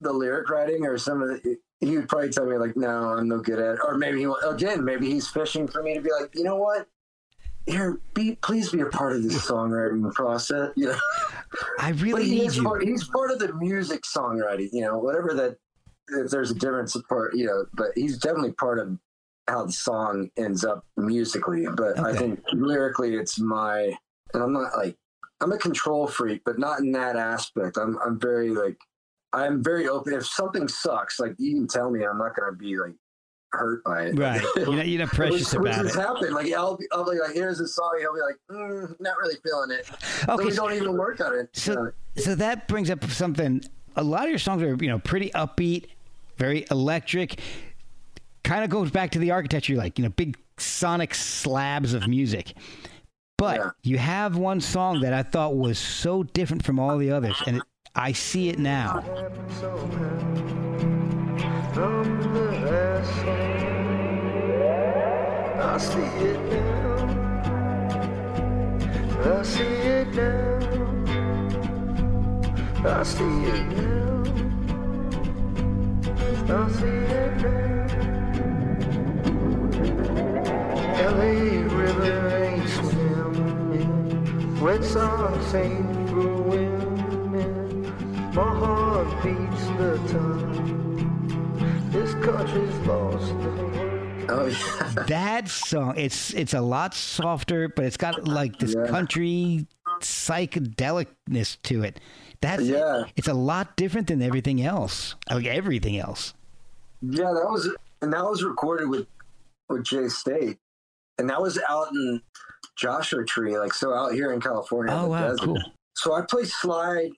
the lyric writing or some of the, he would probably tell me like no I'm no good at it. or maybe he, again maybe he's fishing for me to be like you know what here be please be a part of this songwriting process you know I really need you. part, he's part of the music songwriting you know whatever that if there's a difference part you know but he's definitely part of how the song ends up musically but I think lyrically it's my and I'm not like I'm a control freak, but not in that aspect. I'm I'm very like I'm very open. If something sucks, like you can tell me, I'm not gonna be like hurt by it. Right. You're not, you're not precious which, which about has it. happened. Like I'll be, I'll be like, here's a song. He'll be like, mm, not really feeling it. so Okay, we don't even work on it. So, so that brings up something. A lot of your songs are, you know, pretty upbeat, very electric. Kind of goes back to the architecture, like you know, big sonic slabs of music. But Yeah. you have one song that I thought was so different from all the others, and it, I see it now. I see it now. I see it now. I see it now. I see it now. LA River ain't swimming. Wet socks ain't women. My heart beats the time. This country's lost. Oh yeah. That song, it's it's a lot softer, but it's got like this Yeah. country psychedelicness to it. That's Yeah. It's a lot different than everything else, like everything else. Yeah, that was and that was recorded with with Jay State, and that was out in Joshua Tree, like so out here in California. Oh wow, desert. cool. So I play slide,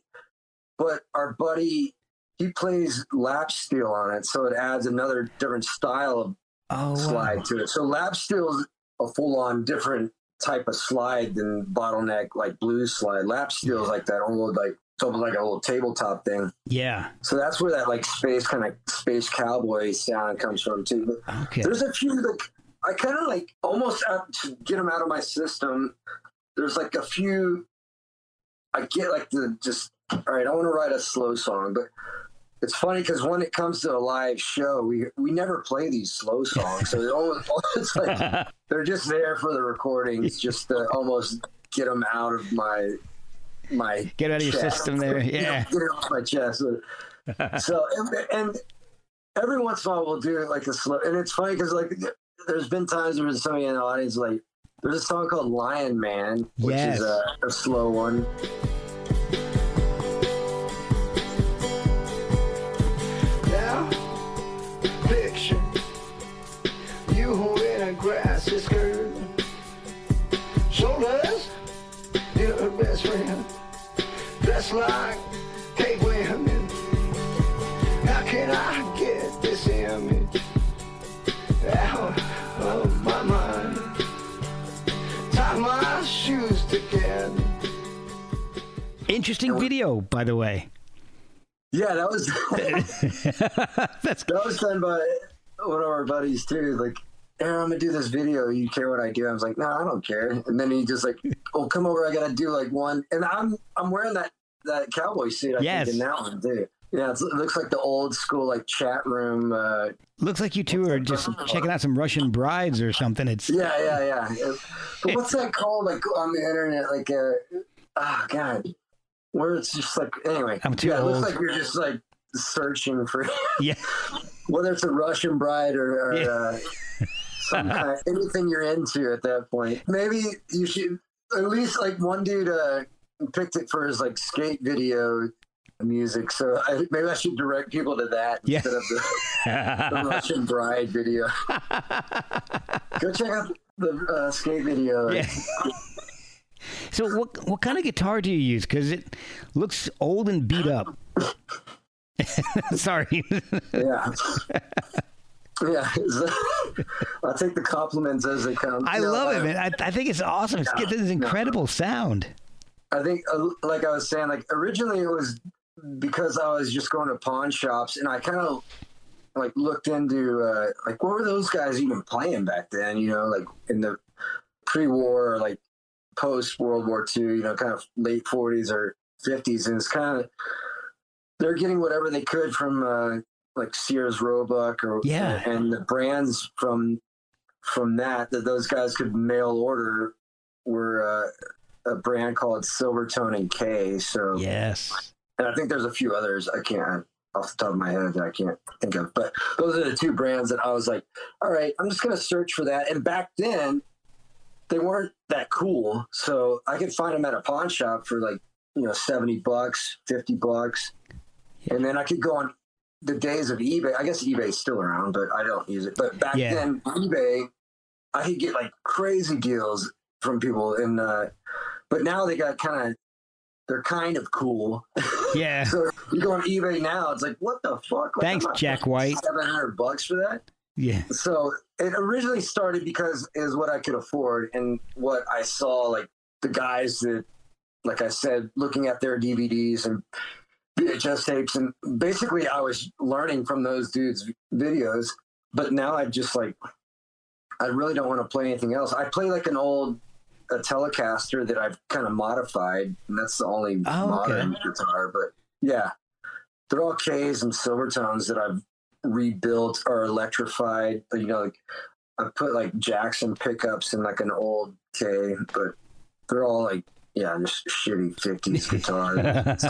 but our buddy he plays lap steel on it, so it adds another different style of Oh wow. slide to it. So lap steel is a full on different type of slide than bottleneck like blues slide. Lap steel is like that almost like it's almost like a little tabletop thing. Yeah. So that's where that like space kind of space cowboy sound comes from too. But Okay. there's a few like I kind of like almost have to get them out of my system. There's like a few I get like the just all right. I want to write a slow song, but it's funny because when it comes to a live show, we we never play these slow songs, so almost, it's like they're just there for the recordings, just to almost get them out of my my Get out of your chest. system there. Yeah. get it off my chest. so and, and every once in a while we'll do it like a slow, and it's funny because like there's been times where somebody in the audience like there's a song called Lion Man, which Yes. is a, a slow one. Dressed like Kate Women. How can I get this image out of my mind? Tie my shoes together. Interesting video, by the way. Yeah, that was That's that was done by one of our buddies too. Like, Aaron, I'm gonna do this video. You care what I do? I was like, no, I don't care. And then he just like, oh, come over. I gotta do like one. And I'm I'm wearing that that cowboy suit. I Yes. think in that one too. Yeah, it's, it looks like the old school like chat room. Uh, looks like you two are just checking out some Russian brides or something. It's yeah, yeah, yeah. It- but what's that called? Like on the internet, like uh, oh god, where it's just like anyway. I'm too yeah, it looks like you're just like searching for Yeah. whether it's a Russian bride or, or Yeah. uh, some kind, anything you're into at that point. Maybe you should at least like one dude uh, picked it for his like skate video music. So I, maybe I should direct people to that Yeah. instead of the, the Russian bride video. Go check out the uh, skate video. Yeah. So what what kind of guitar do you use? Because it looks old and beat up. Sorry. Yeah. Yeah, I'll take the compliments as they come. I No, love uh, it, man. I, I think it's awesome. It's got this incredible sound. I think, uh, like I was saying, like originally it was because I was just going to pawn shops, and I kind of like looked into uh, like what were those guys even playing back then? You know, like in the pre-war or like post World War II. You know, kind of late forties or fifties, and it's kind of they're getting whatever they could from uh, like Sears Roebuck or Yeah. and the brands from from that that those guys could mail order were uh, a brand called Silvertone and Kay. So Yes. and I think there's a few others I can't off the top of my head that I can't think of. But those are the two brands that I was like, all right, I'm just gonna search for that. And back then, they weren't that cool, so I could find them at a pawn shop for like you know seventy bucks, fifty bucks, and then I could go on the days of eBay. I guess eBay's still around, but I don't use it. But back Yeah. then, eBay, I could get like crazy deals from people, and uh, but now they got kind of they're kind of cool. Yeah. So you go on eBay now, it's like, what the fuck? Like, Thanks, Jack White. 700 bucks for that. Yeah. So it originally started because is what I could afford and what I saw, like the guys that, like I said, looking at their DVDs and VHS tapes. And basically, I was learning from those dudes' videos. But now I just like, I really don't want to play anything else. I play like an old a Telecaster that I've kind of modified, and that's the only Oh, okay. modern guitar. But yeah, they're all Kay's and Silvertones that I've rebuilt or electrified. You know, like I put like Jackson pickups in like an old K, but they're all like yeah, just shitty '50s guitars,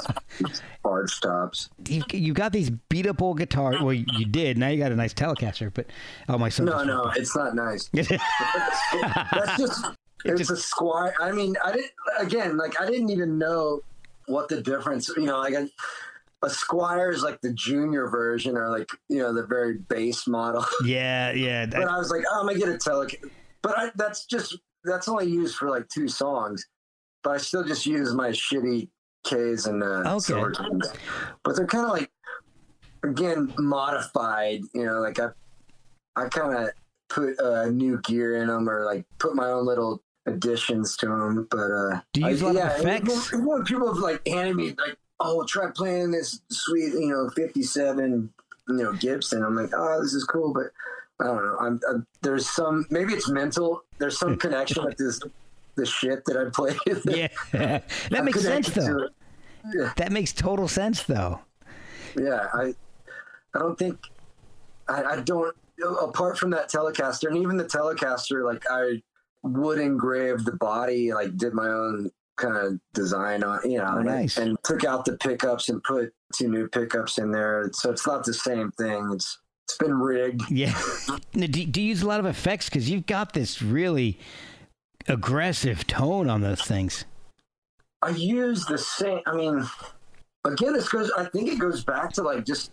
arch tops. You, you got these beat up old guitars. Well, you did. Now you got a nice Telecaster, but oh my son. No, no, it's not nice. That's just it's a Squier. I mean, I didn't again like I didn't even know what the difference. You know, like a, a Squier is like the junior version or like you know the very base model. yeah, yeah. but I was like, oh, I'm gonna get a tele. But I, that's just that's only used for like two songs. But I still just use my shitty Kay's and uh, Okay. But they're kind of like again modified. You know, like I I kind of put uh, new gear in them or like put my own little additions to them. But uh, Do you use I, a lot of yeah, effects? Even, people have like me like, oh, try playing this sweet, you know, '57, you know, Gibson. I'm like, oh, this is cool, but I don't know. I'm, i there's some maybe it's mental. There's some connection with this the shit that I play. yeah, that I'm makes sense though. Yeah. That makes total sense though. yeah i i don't think I, I don't apart from that telecaster and even the telecaster like i wood engraved the body like did my own kind of design on you know Oh, and, nice. and took out the pickups and put two new pickups in there so it's not the same thing it's it's been rigged Yeah. Now, do, do you use a lot of effects? Because you've got this really aggressive tone on those things. I use the same. I mean, again, this goes. I think it goes back to like just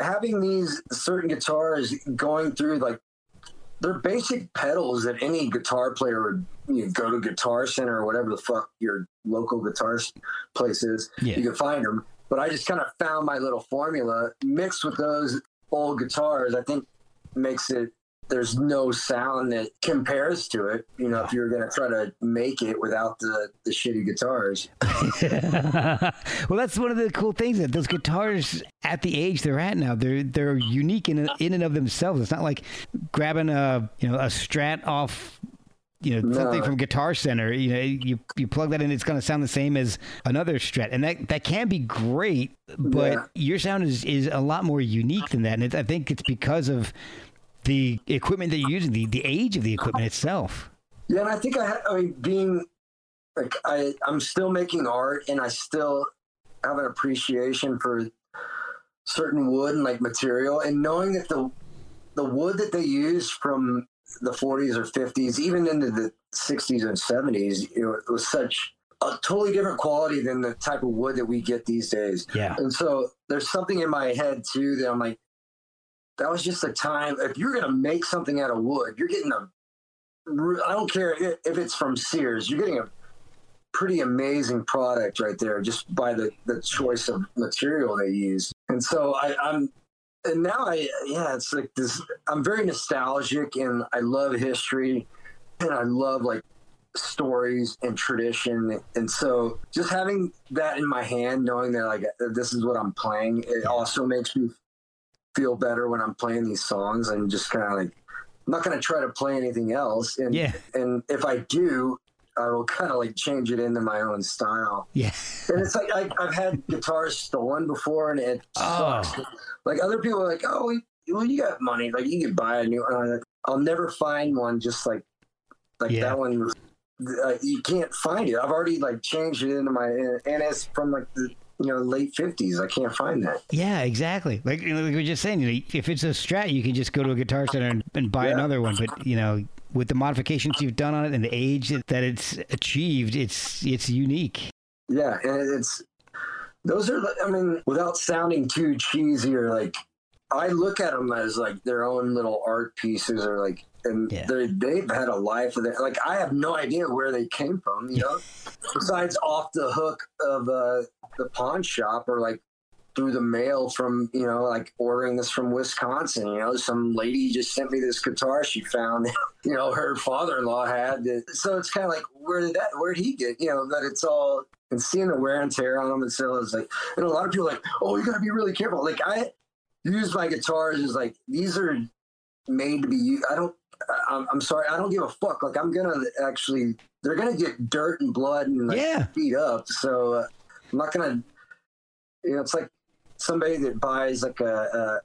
having these certain guitars going through like they're basic pedals that any guitar player would you know, go to Guitar Center or whatever the fuck your local guitar place is. Yeah. You can find them. But I just kind of found my little formula mixed with those old guitars. I think makes it. There's no sound that compares to it. You know, if you're gonna try to make it without the the shitty guitars. well, that's one of the cool things that those guitars at the age they're at now, they're they're unique in in and of themselves. It's not like grabbing a you know a Strat off you know something No. from Guitar Center. You know, you you plug that in, it's going to sound the same as another Strat, and that that can be great. But Yeah. your sound is is a lot more unique than that, and it, I think it's because of the equipment that you're using, the the age of the equipment itself. Yeah, and I think I, I mean, being like I, I'm still making art, and I still have an appreciation for certain wood and like material, and knowing that the the wood that they use from the 40s or 50s, even into the 60s and 70s, you know, it was such a totally different quality than the type of wood that we get these days. Yeah. And so there's something in my head too that I'm like, that was just a time. If you're gonna make something out of wood, you're getting a. I don't care if if it's from Sears, you're getting a pretty amazing product right there just by the the choice of material they use. And so I, I'm and now I yeah, it's like this. I'm very nostalgic and I love history, and I love like stories and tradition. And so just having that in my hand, knowing that like this is what I'm playing, it also makes me feel better when I'm playing these songs and just kind of like I'm not going to try to play anything else. And Yeah. and if I do. I will kind of like change it into my own style. Yeah. And it's like I, I've had guitars stolen before, and it sucks. Oh. Like other people are like, "Oh, well, you got money. Like you could buy a new." one." I'm like, I'll never find one just like like Yeah. that one. Uh, you can't find it. I've already like changed it into my, and it's from like the you know late fifties. I can't find that. Yeah, exactly. Like, like we were just saying, you know, if it's a Strat, you can just go to a Guitar Center and, and buy Yeah. another one. But you know, with the modifications you've done on it and the age that it's achieved, it's it's unique. Yeah, and it's those are. I mean, without sounding too cheesy or like, I look at them as like their own little art pieces or like, and Yeah. they they've had a life of their. Like, I have no idea where they came from. You know, besides off the hook of uh, the pawn shop or like through the mail from you know like ordering this from Wisconsin. You know, some lady just sent me this guitar she found. You know, her father-in-law had. So it's kind of like, where did that? Where did he get? You know, that it's all and seeing the wear and tear on them and so it's like, and a lot of people are like, oh, you got to be really careful. Like I use my guitars as like these are made to be used. I don't. I'm, I'm sorry. I don't give a fuck. Like I'm gonna actually. They're gonna get dirt and blood and like Yeah. beat up. So uh, I'm not gonna. You know, it's like somebody that buys like a,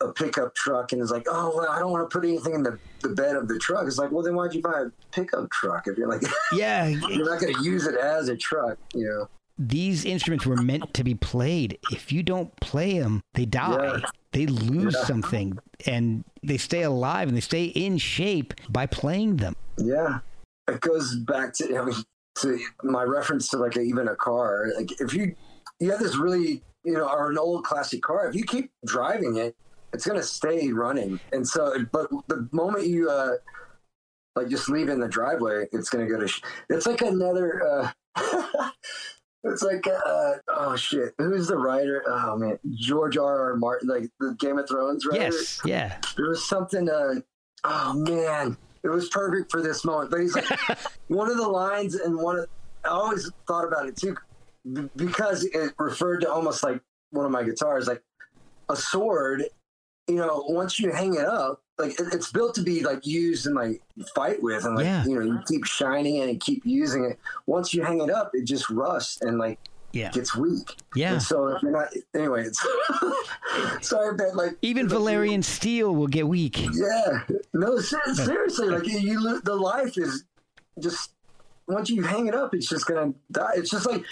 a a pickup truck and is like, oh, well, I don't want to put anything in the, the bed of the truck. It's like, well, then why'd you buy a pickup truck if you're like, Yeah, you're not to use it as a truck, you know? these instruments were meant to be played. If you don't play them, they die. Yeah. They lose Yeah. something, and they stay alive and they stay in shape by playing them. Yeah, it goes back to I mean to my reference to like a, even a car. Like if you you have this really you know or an old classic car, if you keep driving it, it's gonna stay running. And so, but the moment you uh like just leave in the driveway, it's gonna go to. Sh- it's like another. uh It's like uh oh shit. Who's the writer? Oh man. George R. R. Martin like the Game of Thrones writer? Yes, yeah. there was something uh oh man. It was perfect for this moment. But he's like one of the lines and one of i always thought about it too because it referred to almost like one of my guitars like a sword you know once you hang it up like it, it's built to be like used and like fight with and like Yeah. you know you keep shining it and keep using it once you hang it up it just rusts and like Yeah. gets weak Yeah. and so if you're not anyway it's sorry but like Even Valyrian steel will get weak. yeah. No, ser- seriously, like you, you, the life is just once you hang it up, it's just gonna die. It's just like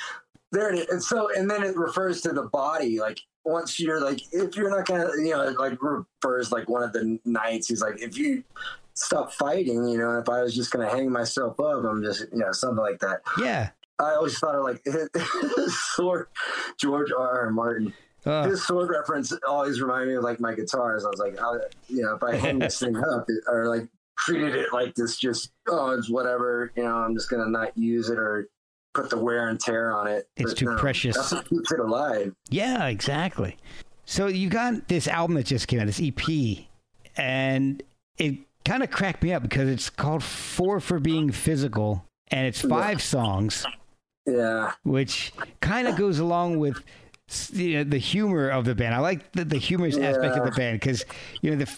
there it is. And so, and then it refers to the body. Like once you're like, if you're not gonna, you know, it, like refers like one of the knights. He's like, if you stop fighting, you know, if I was just gonna hang myself up, I'm just, you know, something like that. Yeah. I always thought of like sword, George R. R. Martin. Oh, His sword reference always reminded me of like my guitars. I was like, I, you know, if I hang this thing up or like treated it like this, just oh, it's whatever. You know, I'm just gonna not use it or put the wear and tear on it. It's But too um, precious. That's what keeps it alive. yeah, exactly. So you got this album that just came out, this EP, and it kind of cracked me up because it's called Four for Being Physical, and it's five songs. Yeah, which kind of goes along with you know, the humor of the band. I like the, the humorous aspect of the band because you know the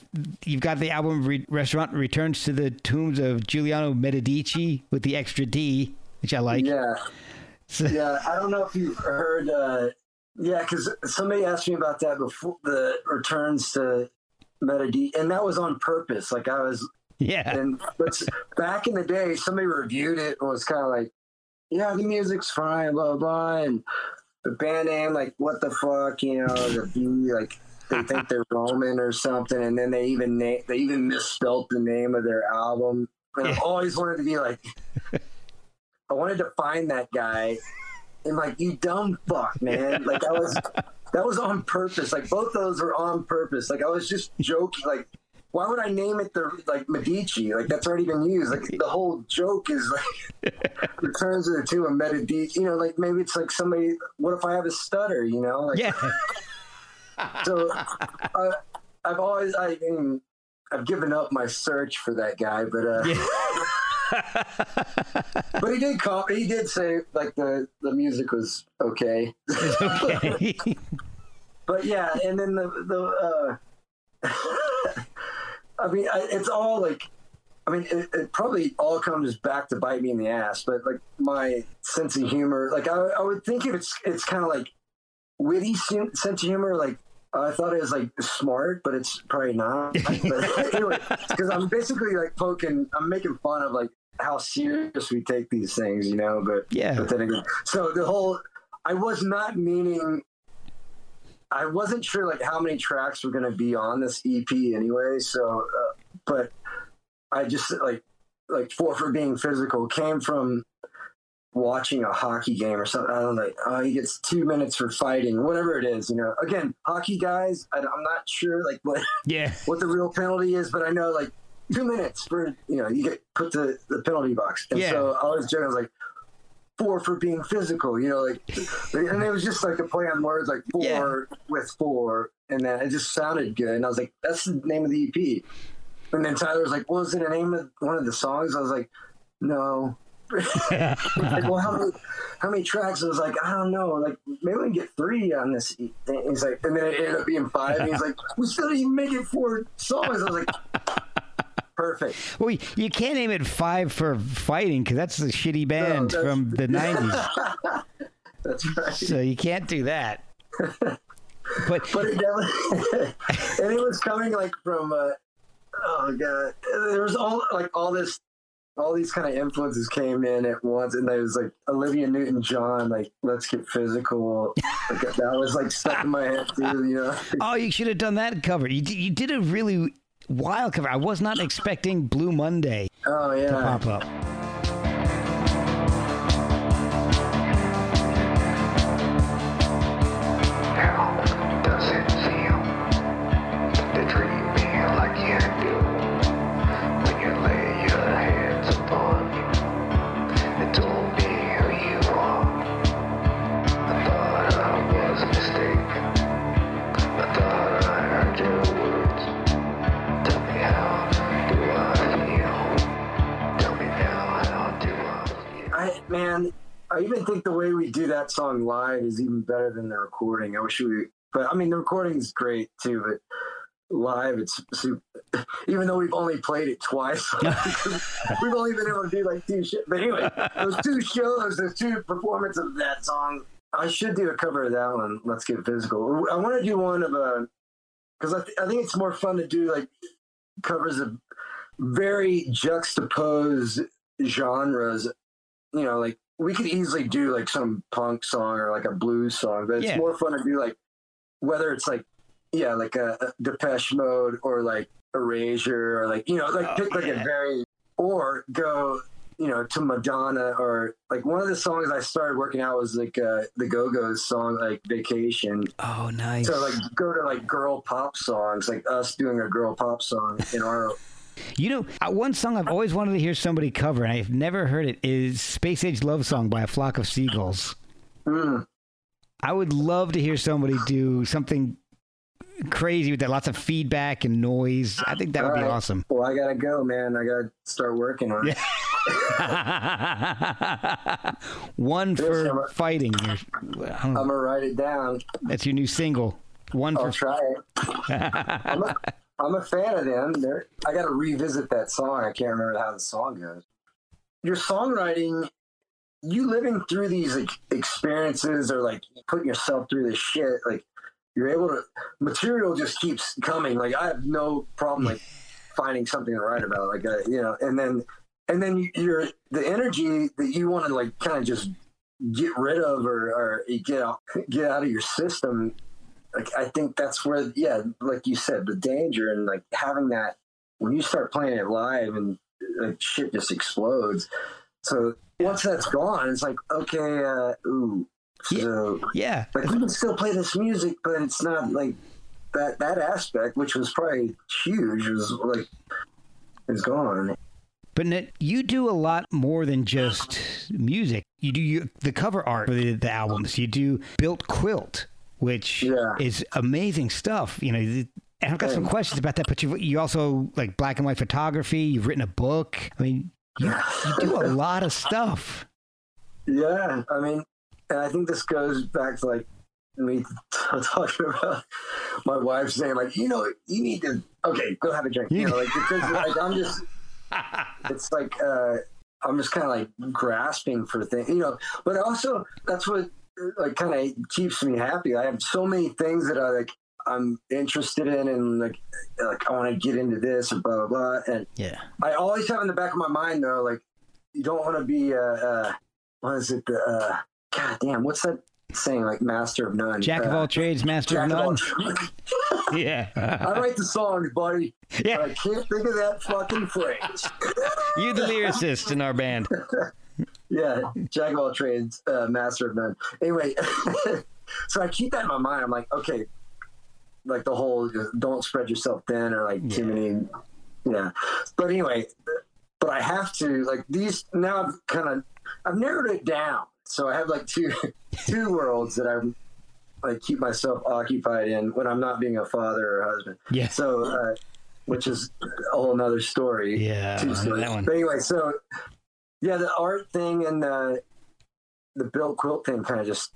you've got the album Re- Restavrant returns to the tombs of Giuliano Medici with the extra D, which I like. yeah, So- yeah. I don't know if you've heard. Uh, yeah, because somebody asked me about that before the returns to Metadie, and that was on purpose. Like I was yeah, and but back in the day, somebody reviewed it and was kind of like, "Yeah, the music's fine, blah blah," blah. and the band name, like what the fuck, you know, the B, like they think they're Roman or something, and then they even na- they even misspelled the name of their album. And I've always wanted to be like, I wanted to find that guy, and like you dumb fuck, man, like I was. That was on purpose. Like both those were on purpose. Like I was just joking. Like why would I name it the like Medici? Like that's already been used. Like the whole joke is like returns of the two of Medici. You know, like maybe it's like somebody. What if I have a stutter? You know? Like, Yeah. So I, I've always I mean, I've given up my search for that guy, but uh, but he did call. He did say like the the music was okay. okay. But yeah, and then the the. Uh, I mean, I, it's all like. I mean, it, it probably all comes back to bite me in the ass. But like my sense of humor, like I, I would think if it's it's kind of like witty sense of humor. Like I thought it was like smart, but it's probably not. But anyway, because I'm basically like poking, I'm making fun of like how serious we take these things, you know. But Yeah. but then again, so the whole, I was not meaning. I wasn't sure like how many tracks were going to be on this EP anyway. So, uh, but I just like like four for being physical came from watching a hockey game or something. I don't know. Like, oh, he gets two minutes for fighting, whatever it is. You know, again, hockey guys. I, I'm not sure like what yeah. what the real penalty is, but I know like two minutes for you know you get put to the penalty box. And Yeah. so I was joking. I was like. Four for being physical, you know, like, and it was just like a play on words, like four with four, and then it just sounded good. And I was like, "That's the name of the EP." And then Tyler was like, "What was it the name of one of the songs?" I was like, "No." Like, well, how many, how many tracks? I was like, I don't know. Like, maybe we can get three on this. E-" And he's like, and then it ended up being five. And he's like, we still didn't even make it four songs. I was like, perfect. Well, you can't name it five for fighting because that's a shitty band that's- from the '90s. That's right. so you can't do that. But But it definitely, and it was coming like from, uh, oh god, there was all like all this, all these kind of influences came in at once, and there was like Olivia Newton-John, like "Let's Get Physical," like, that was like stuck in my head too, you know. oh, you should have done that cover. You you did a really wild cover. I was not expecting Blue Monday Oh yeah. to pop up. Man, I even think the way we do that song live is even better than the recording. I wish we, but I mean the recording is great too, but live it's super, even though we've only played it twice we've only been able to do like two shows but anyway those two shows those two performances of that song i should do a cover of that one let's get physical i want to do one of uh, a because I, th- I think it's more fun to do like covers of very juxtaposed genres you know like we could easily do like some punk song or like a blues song but it's Yeah. more fun to do like whether it's like yeah like a, a depeche mode or like erasure or like you know like Oh, pick like yeah. a very or go you know to madonna or like one of the songs i started working out was like uh the go-go's song like vacation Oh, nice. so like go to like girl pop songs like us doing a girl pop song in our You know, uh, one song I've always wanted to hear somebody cover, and I've never heard it, is Space Age Love Song by a Flock of Seagulls. Mm. I would love to hear somebody do something crazy with that, lots of feedback and noise. I think that would be All right. awesome. well i gotta go man i gotta start working on it One for I'm- fighting. I don't i'm gonna write it down That's your new single. One i'll for. try it I'm a, I'm a fan of them. They're, I got to revisit that song. I can't remember how the song goes. Your songwriting, you living through these like, experiences or like putting yourself through this shit, like you're able to, material just keeps coming. Like I have no problem like finding something to write about, like, uh, you know, and then, and then you- you're the energy that you want to like kind of just get rid of or, or get out, get out of your system. Like I think that's where, yeah, like you said, the danger and like having that when you start playing it live and like shit just explodes. So once that's gone, it's like okay, uh, ooh, so yeah, like we can still play this music, but it's not like that that aspect, which was probably huge, was like is gone. But Ned, you do a lot more than just music. You do the cover art for the, the albums. You do built quilt, which Yeah. is amazing stuff. You know, and I've got some questions about that. But you you also like black and white photography. You've written a book. I mean, you, you do a lot of stuff. Yeah, I mean, and I think this goes back to like me talking about my wife saying like, you know, you need to okay, go have a drink. You know, like because like I'm just, it's like uh, I'm just kind of like grasping for things, you know. But also that's what like kind of keeps me happy. I have so many things that I like. I'm interested in and like like I want to get into this or blah blah blah. And Yeah. I always have in the back of my mind though, like you don't want to be uh, uh what is it? The uh, God damn, what's that saying? Like master of none. Jack of Uh, all trades, master Jack of of none. trades. Yeah. I write the songs, buddy. Yeah. but I can't think of that fucking phrase. you the lyricist in our band. Yeah, Jack of all trades, uh, master of none. Anyway, so I keep that in my mind. I'm like, okay, like the whole don't spread yourself thin or like too many. Yeah, but anyway, but I have to like these now. I've kind of I've narrowed it down, so I have like two two worlds that I'm like keep myself occupied in when I'm not being a father or husband. Yeah. So, uh, which is a whole nother story. Yeah, that one. But anyway, so yeah, the art thing and the the built quilt thing kind of just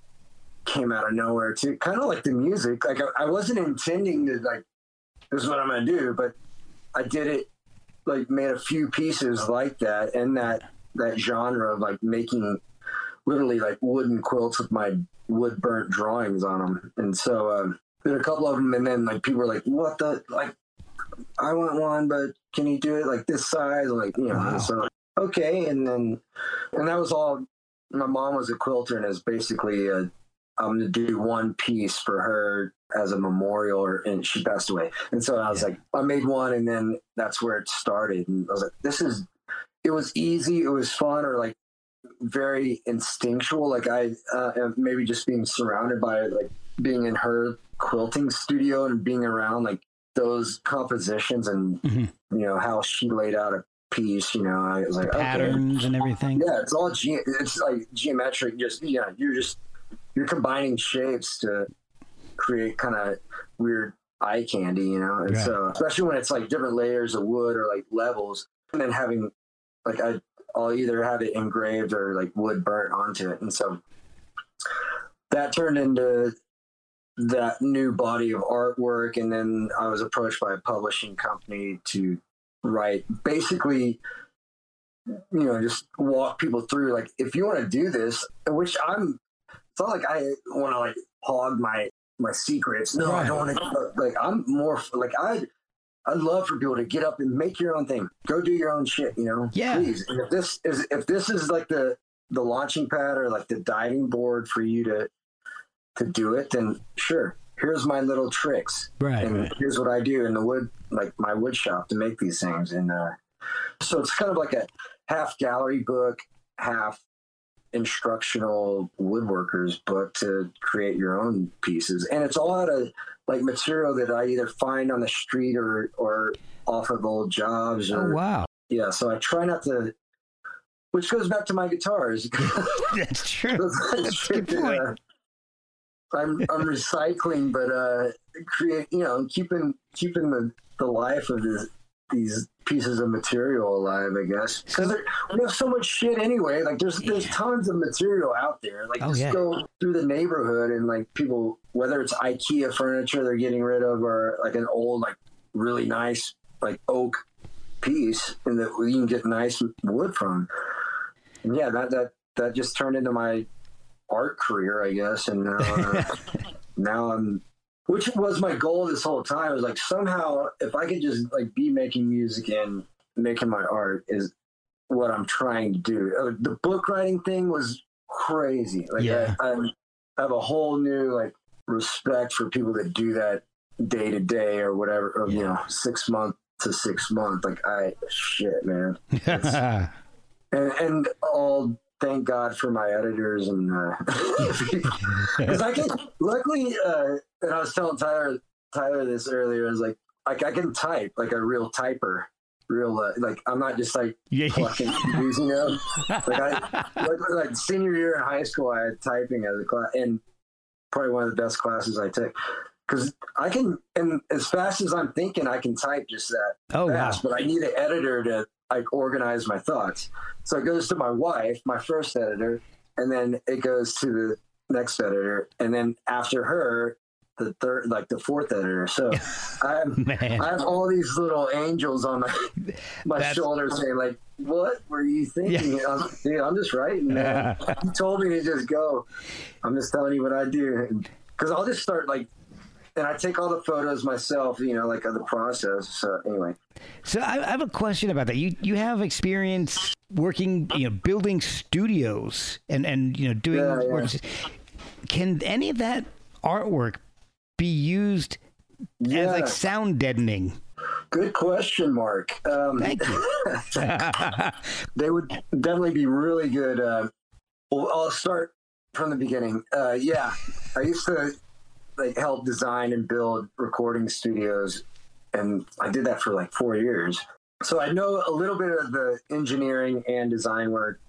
came out of nowhere too. Kind of like the music. Like I, I wasn't intending to like this is what I'm gonna do, but I did it. Like made a few pieces like that and that that genre of like making literally like wooden quilts with my wood burnt drawings on them. And so um, there are a couple of them, and then like people were like, "What the like." I want one, but can you do it like this size? Like, you know, Wow. so okay. And then, and that was all. My mom was a quilter, and is basically a, I'm gonna do one piece for her as a memorial, or, and she passed away. And so I was like, I made one, and then that's where it started. And I was like, this is. It was easy. It was fun, or like very instinctual. Like I uh, maybe just being surrounded by like being in her quilting studio and being around like those compositions and Mhm. you know how she laid out a piece. You know, I was like okay. Patterns and everything. Yeah, it's all ge- it's like geometric. Just yeah, you're just you're combining shapes to create kind of weird eye candy, you know. And Right. so, especially when it's like different layers of wood or like levels, and then having like I, I'll either have it engraved or like wood burnt onto it, and so that turned into that new body of artwork. And then I was approached by a publishing company to write basically you know, just walk people through. Like, if you want to do this, which I'm, it's not like I want to like hog my my secrets. No, I don't want to. Like, I'm more like I. I'd love for people to get up and make your own thing. Go do your own shit. You know, Yeah. Please. And if this is if this is like the the launching pad or like the diving board for you to to do it, then sure. Here's my little tricks, Right, And right. here's what I do in the wood, like my wood shop, to make these things. And uh, so it's kind of like a half gallery book, half instructional woodworkers book to create your own pieces. And it's all out of like material that I either find on the street or or off of old jobs Oh wow, yeah. So I try not to which goes back to my guitars. that's true. That's a good point. Uh, I'm I'm recycling, but uh, create you know keeping keeping the, the life of this, these pieces of material alive, I guess. Because we have so much shit anyway. Like there's there's tons of material out there. Like Oh, just yeah. go through the neighborhood and like people, whether it's IKEA furniture they're getting rid of or like an old like really nice like oak piece and that you can get nice wood from. And yeah, that that that just turned into my art career, I guess, and now, uh, now I'm, which was my goal this whole time. Was like somehow if I could just like be making music and making my art is what I'm trying to do. Uh, the book writing thing was crazy. Like Yeah. I, I'm, have a whole new like respect for people that do that day to day or whatever, or, you know, six month to six month. Like I, shit, man. and and all thank God for my editors and because I can luckily uh, and I was telling Tyler Tyler this earlier. I was like, like I can type like a real typer, real uh, like I'm not just like Yeah. fucking using them. Like I like, like senior year in high school, I had typing as a class and probably one of the best classes I took. Because I can, and as fast as I'm thinking, I can type just that Oh, wow. But I need an editor to like organize my thoughts. So it goes to my wife, my first editor, and then it goes to the next editor, and then after her, the third, like the fourth editor. So I have, I have all these little angels on my my That's- shoulder saying like, "What were you thinking?" I'm, Dude, I'm just writing. Man. you told me to just go. I'm just telling you what I do because I'll just start like. And I take all the photos myself, you know, like of the process. So anyway, So I, I have a question about that. You you have experience working, you know, building studios and and you know doing Yeah, yeah. Can any of that artwork be used as like sound deadening? Good question, Mark. Um, Thank you. they would definitely be really good. Uh, well, I'll start from the beginning. Uh, yeah, I used to like help design and build recording studios, and I did that for like four years. So I know a little bit of the engineering and design work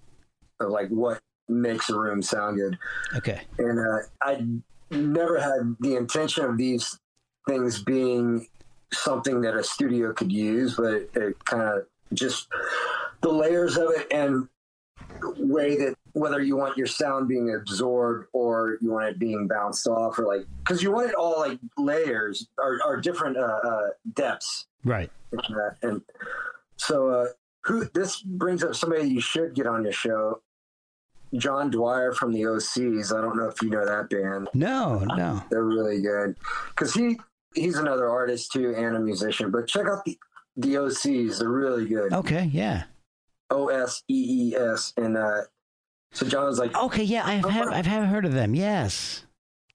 of like what makes a room sound good okay. and uh, I never had the intention of these things being something that a studio could use, but it, it kind of just the layers of it and way that whether you want your sound being absorbed or you want it being bounced off or like because you want it all like layers or, or different uh, uh, depths Right. and so, uh, who this brings up somebody you should get on your show, John Dwyer from the Osees. I don't know if you know that band. No, no. They're really good because he he's another artist too and a musician. But check out the the Osees. They're really good. Okay, yeah. O S E E S. And uh, so John was like, Okay, yeah. I've have I've have heard of them. Yes.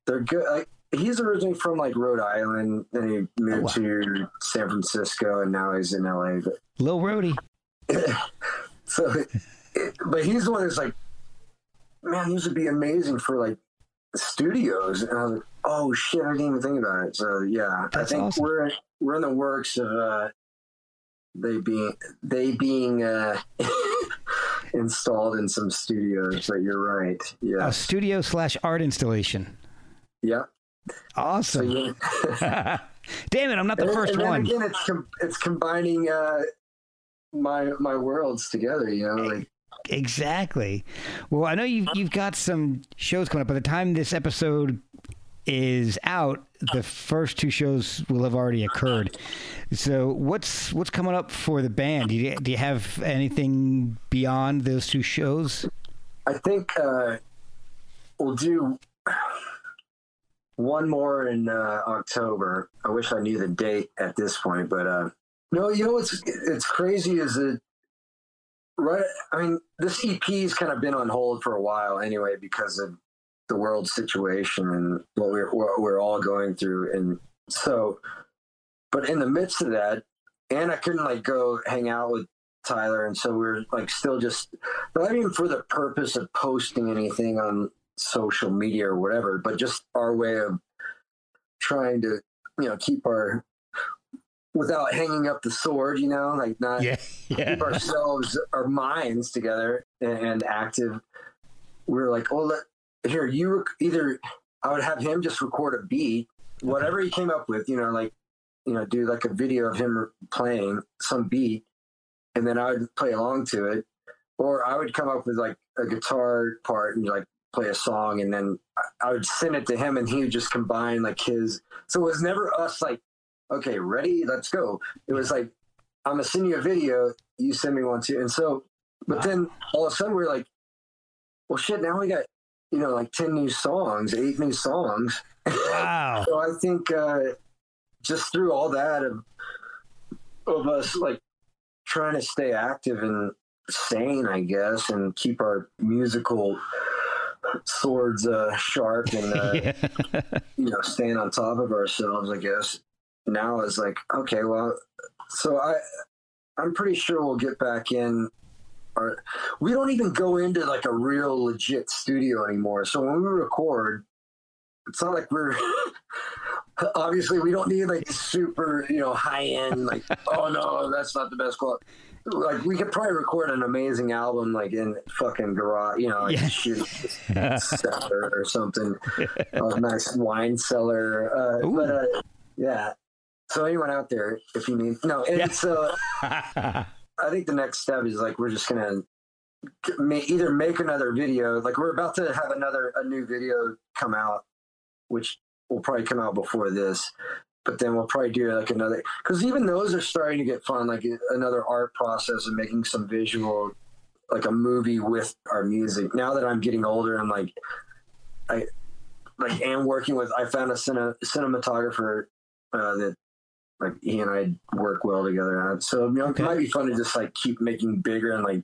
they're good. Like, he's originally from like Rhode Island, then he moved Oh, wow. to San Francisco, and now he's in LA. But Lil Rhodey. so, it, but he's the one that's like, man, these would be amazing for like studios. And I was like, oh shit, I didn't even think about it. So yeah, That's I think awesome. we're we're in the works of uh, they being they being uh, installed in some studios. But you're right. Yeah, A studio slash art installation. yeah. So Awesome. yeah. Damn it, I'm not the And first and then one. Again, it's com- it's combining uh, my my worlds together. You know, like Exactly. Well, I know you've you've got some shows coming up. By the time this episode is out, the first two shows will have already occurred. So, what's what's coming up for the band? Do you, do you have anything beyond those two shows? I think uh, we'll do one more in uh, October. I wish I knew the date at this point, but uh, no, you know what's it's crazy is that right. I mean, this EP has kind of been on hold for a while anyway because of the world situation and what we're what we're all going through, and so. But in the midst of that, and I couldn't like go hang out with Tyler, and so we're like still just not even for the purpose of posting anything on social media or whatever, but just our way of trying to, you know, keep our without hanging up the sword, you know, like not yeah. keep ourselves, our minds together and, and active. We were like, oh, let, here, you rec- either I would have him just record a beat, whatever he came up with, you know, like, you know, do like a video of him playing some beat, and then I would play along to it, or I would come up with like a guitar part and like play a song, and then I- I would send it to him, and he would just combine like his. So it was never us like, okay, ready, let's go. It was like, I'm gonna send you a video, you send me one too, and so, but then all of a sudden we're like, well, shit, now we got you know like ten new songs, eight new songs. Wow. So I think uh, just through all that of of us like trying to stay active and sane, I guess, and keep our musical swords uh, sharp and uh, you know staying on top of ourselves. I guess now is like okay, well, so I I'm pretty sure we'll get back in. We don't even go into like a real legit studio anymore. So when we record, it's not like we're obviously we don't need like super you know high end like oh no that's not the best quality like we could probably record an amazing album like in fucking garage you know like Yeah. shoot cellar or something a nice wine cellar uh, but uh, yeah so anyone out there if you need no it's uh I think the next step is like we're just gonna either make another video. Like we're about to have another a new video come out, which will probably come out before this. But then we'll probably do like another because even those are starting to get fun. Like another art process and making some visual, like a movie with our music. Now that I'm getting older, I'm like, I like am working with. I found a cine, cinematographer uh, that like he and I work well together. on. So you know, Okay. it might be fun to just like keep making bigger and like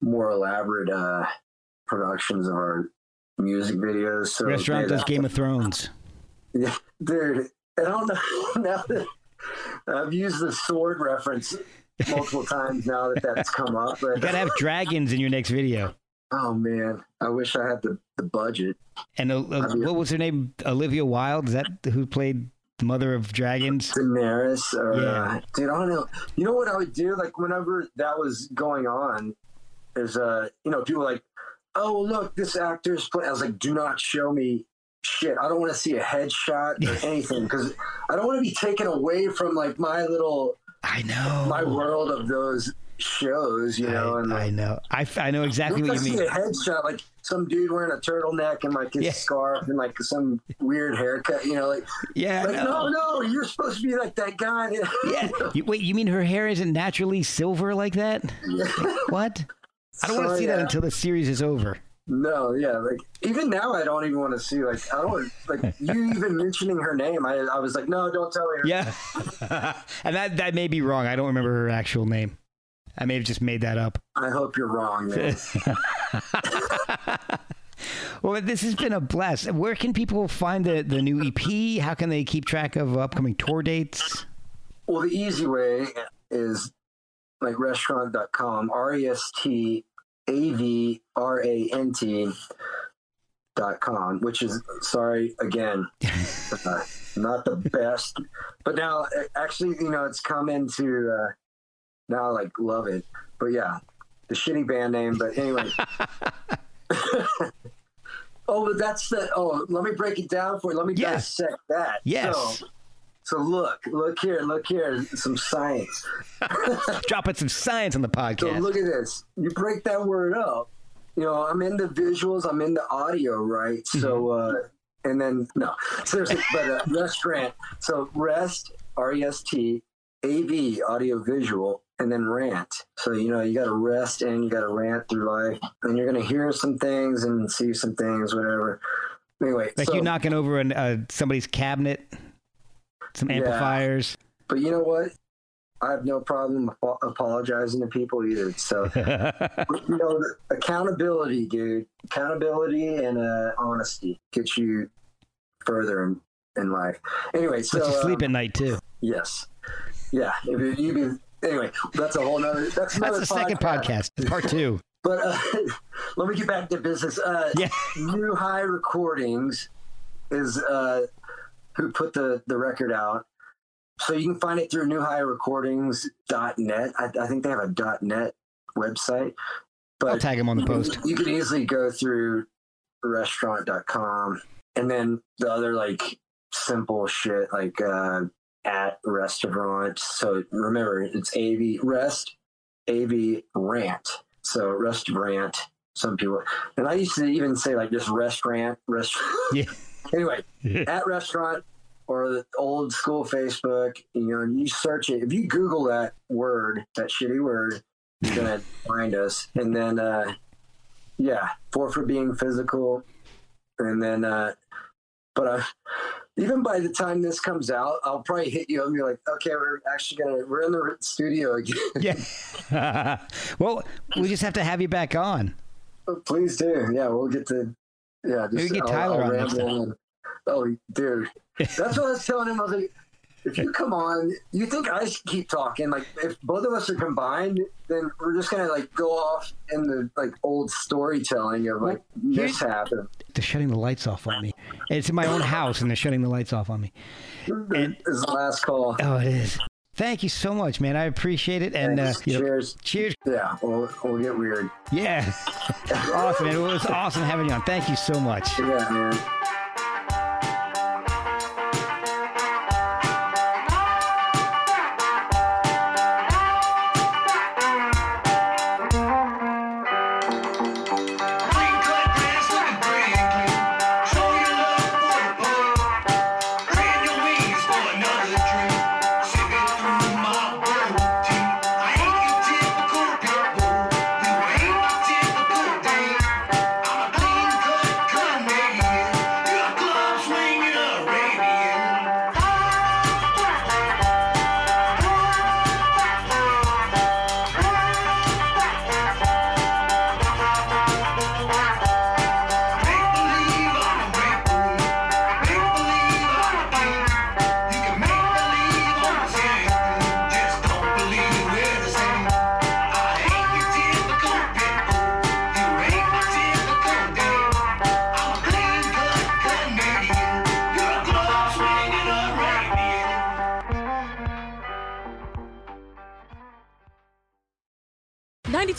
more elaborate uh, productions of our music videos. So Restavrant does Game of Thrones. yeah, dude. I don't know now that I've used the sword reference multiple times now that that's come up. But You gotta have dragons in your next video. oh man, I wish I had the, the budget. And uh, uh, what was her name? Olivia Wilde. Is that who played mother of dragons? Daenerys or Yeah. uh, dude, I don't know. You know what I would do? Like whenever that was going on, is uh, you know, people like, oh look, this actor's playing. I was like, do not show me shit. I don't want to see a headshot or anything because I don't want to be taken away from like my little I know. my world of those shows. You know, and I, I know. I, I know exactly what I you mean. a headshot, like some dude wearing a turtleneck and like his Yeah. scarf and like some weird haircut, you know, like, Yeah, like know. no, no, you're supposed to be like that guy. Yeah. You, wait, you mean her hair isn't naturally silver like that? What? I don't want to So, see that until the series is over. No, yeah, like even now, I don't even want to see like I don't like you even mentioning her name. I I was like, no, don't tell. Her. Yeah. and that that may be wrong. I don't remember her actual name. I may have just made that up. I hope you're wrong. Well, this has been a blast. Where can people find the, the new EP? How can they keep track of upcoming tour dates? well, the easy way is like restavrant.com, R E S T A V R A N T dot com, which is sorry again, uh, not the best. But now, actually, you know, it's come into uh, now. I like love it, but yeah, the shitty band name. But anyway. oh, but that's the. Oh, let me break it down for you. Let me Yeah. dissect that. Yes. So, so look, look here, look here, some science. Dropping some science on the So podcast. look at this. You break that word up. You know, I'm into visuals. I'm into audio, right? So, uh, and then no, seriously, but uh, restavrant. So rest, R E S T, A V, audio visual, and then rant. So you know, you got to rest and you got to rant through life, and you're gonna hear some things and see some things, whatever. Anyway, like so, you knocking over an, uh, somebody's cabinet, some Yeah. amplifiers. but you know what? I have no problem apo- apologizing to people either. So. you know, accountability, dude. Accountability and uh, honesty gets you further in, in life. Anyway, so Let you sleep um, at night too. yes, yeah. If you, be, anyway, that's a whole nother. That's another That's the second podcast, part two. But uh, let me get back to business. Uh, Yeah. New High Recordings is uh, who put the the record out. So you can find it through newhighrecordings.net. I, I think they have a .net website. But I'll tag him on the post. You can easily go through restavrant.com and then the other like simple shit like uh, at restavrant. So remember, it's AV rest, AV rant. So restavrant. Some people, and I used to even say like just restaurant, restaurant. Yeah. anyway, at restavrant or the old school Facebook, you know, you search it. If you Google that word, that shitty word, you're gonna find us. And then, uh, yeah, four for being physical. And then, uh, but uh, even by the time this comes out, I'll probably hit you and be like, okay, we're actually gonna we're in the studio again. Yeah. well, we just have to have you back on. Please do. Yeah, we'll get to Yeah, Maybe just get I'll- Tyler I'll on ramble and- oh, dude, that's what I was telling him. I was like, if you come on, you think I should keep talking? Like, if both of us are combined, then we're just gonna like go off in the like old storytelling of like mishap. And, They're shutting the lights off on me. It's in my own house, and they're shutting the lights off on me. this is the last call. Oh, it is. Thank you so much, man. I appreciate it. And uh, you know, cheers. cheers. Yeah, we'll, we'll get weird. Yeah. awesome, man. It was awesome having you on. Thank you so much. Yeah, man.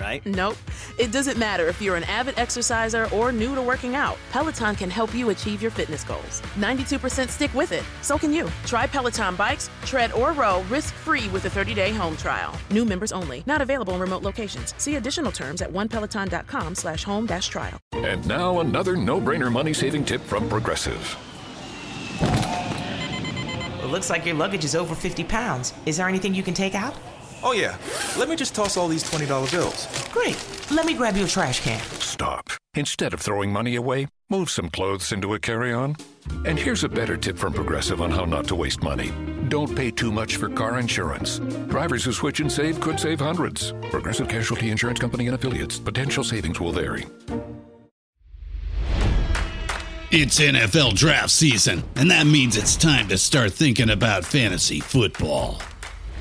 right? Nope. It doesn't matter if you're an avid exerciser or new to working out. Peloton can help you achieve your fitness goals. 92% stick with it. So can you. Try Peloton bikes, tread or row risk-free with a 30-day home trial. New members only. Not available in remote locations. See additional terms at onepeloton.com slash home dash trial. And now another no-brainer money-saving tip from Progressive. It looks like your luggage is over 50 pounds. Is there anything you can take out? Oh, yeah. Let me just toss all these $20 bills. Great. Let me grab you a trash can. Stop. Instead of throwing money away, move some clothes into a carry-on. And here's a better tip from Progressive on how not to waste money. Don't pay too much for car insurance. Drivers who switch and save could save hundreds. Progressive Casualty Insurance Company and affiliates. Potential savings will vary. It's NFL draft season, and that means it's time to start thinking about fantasy football.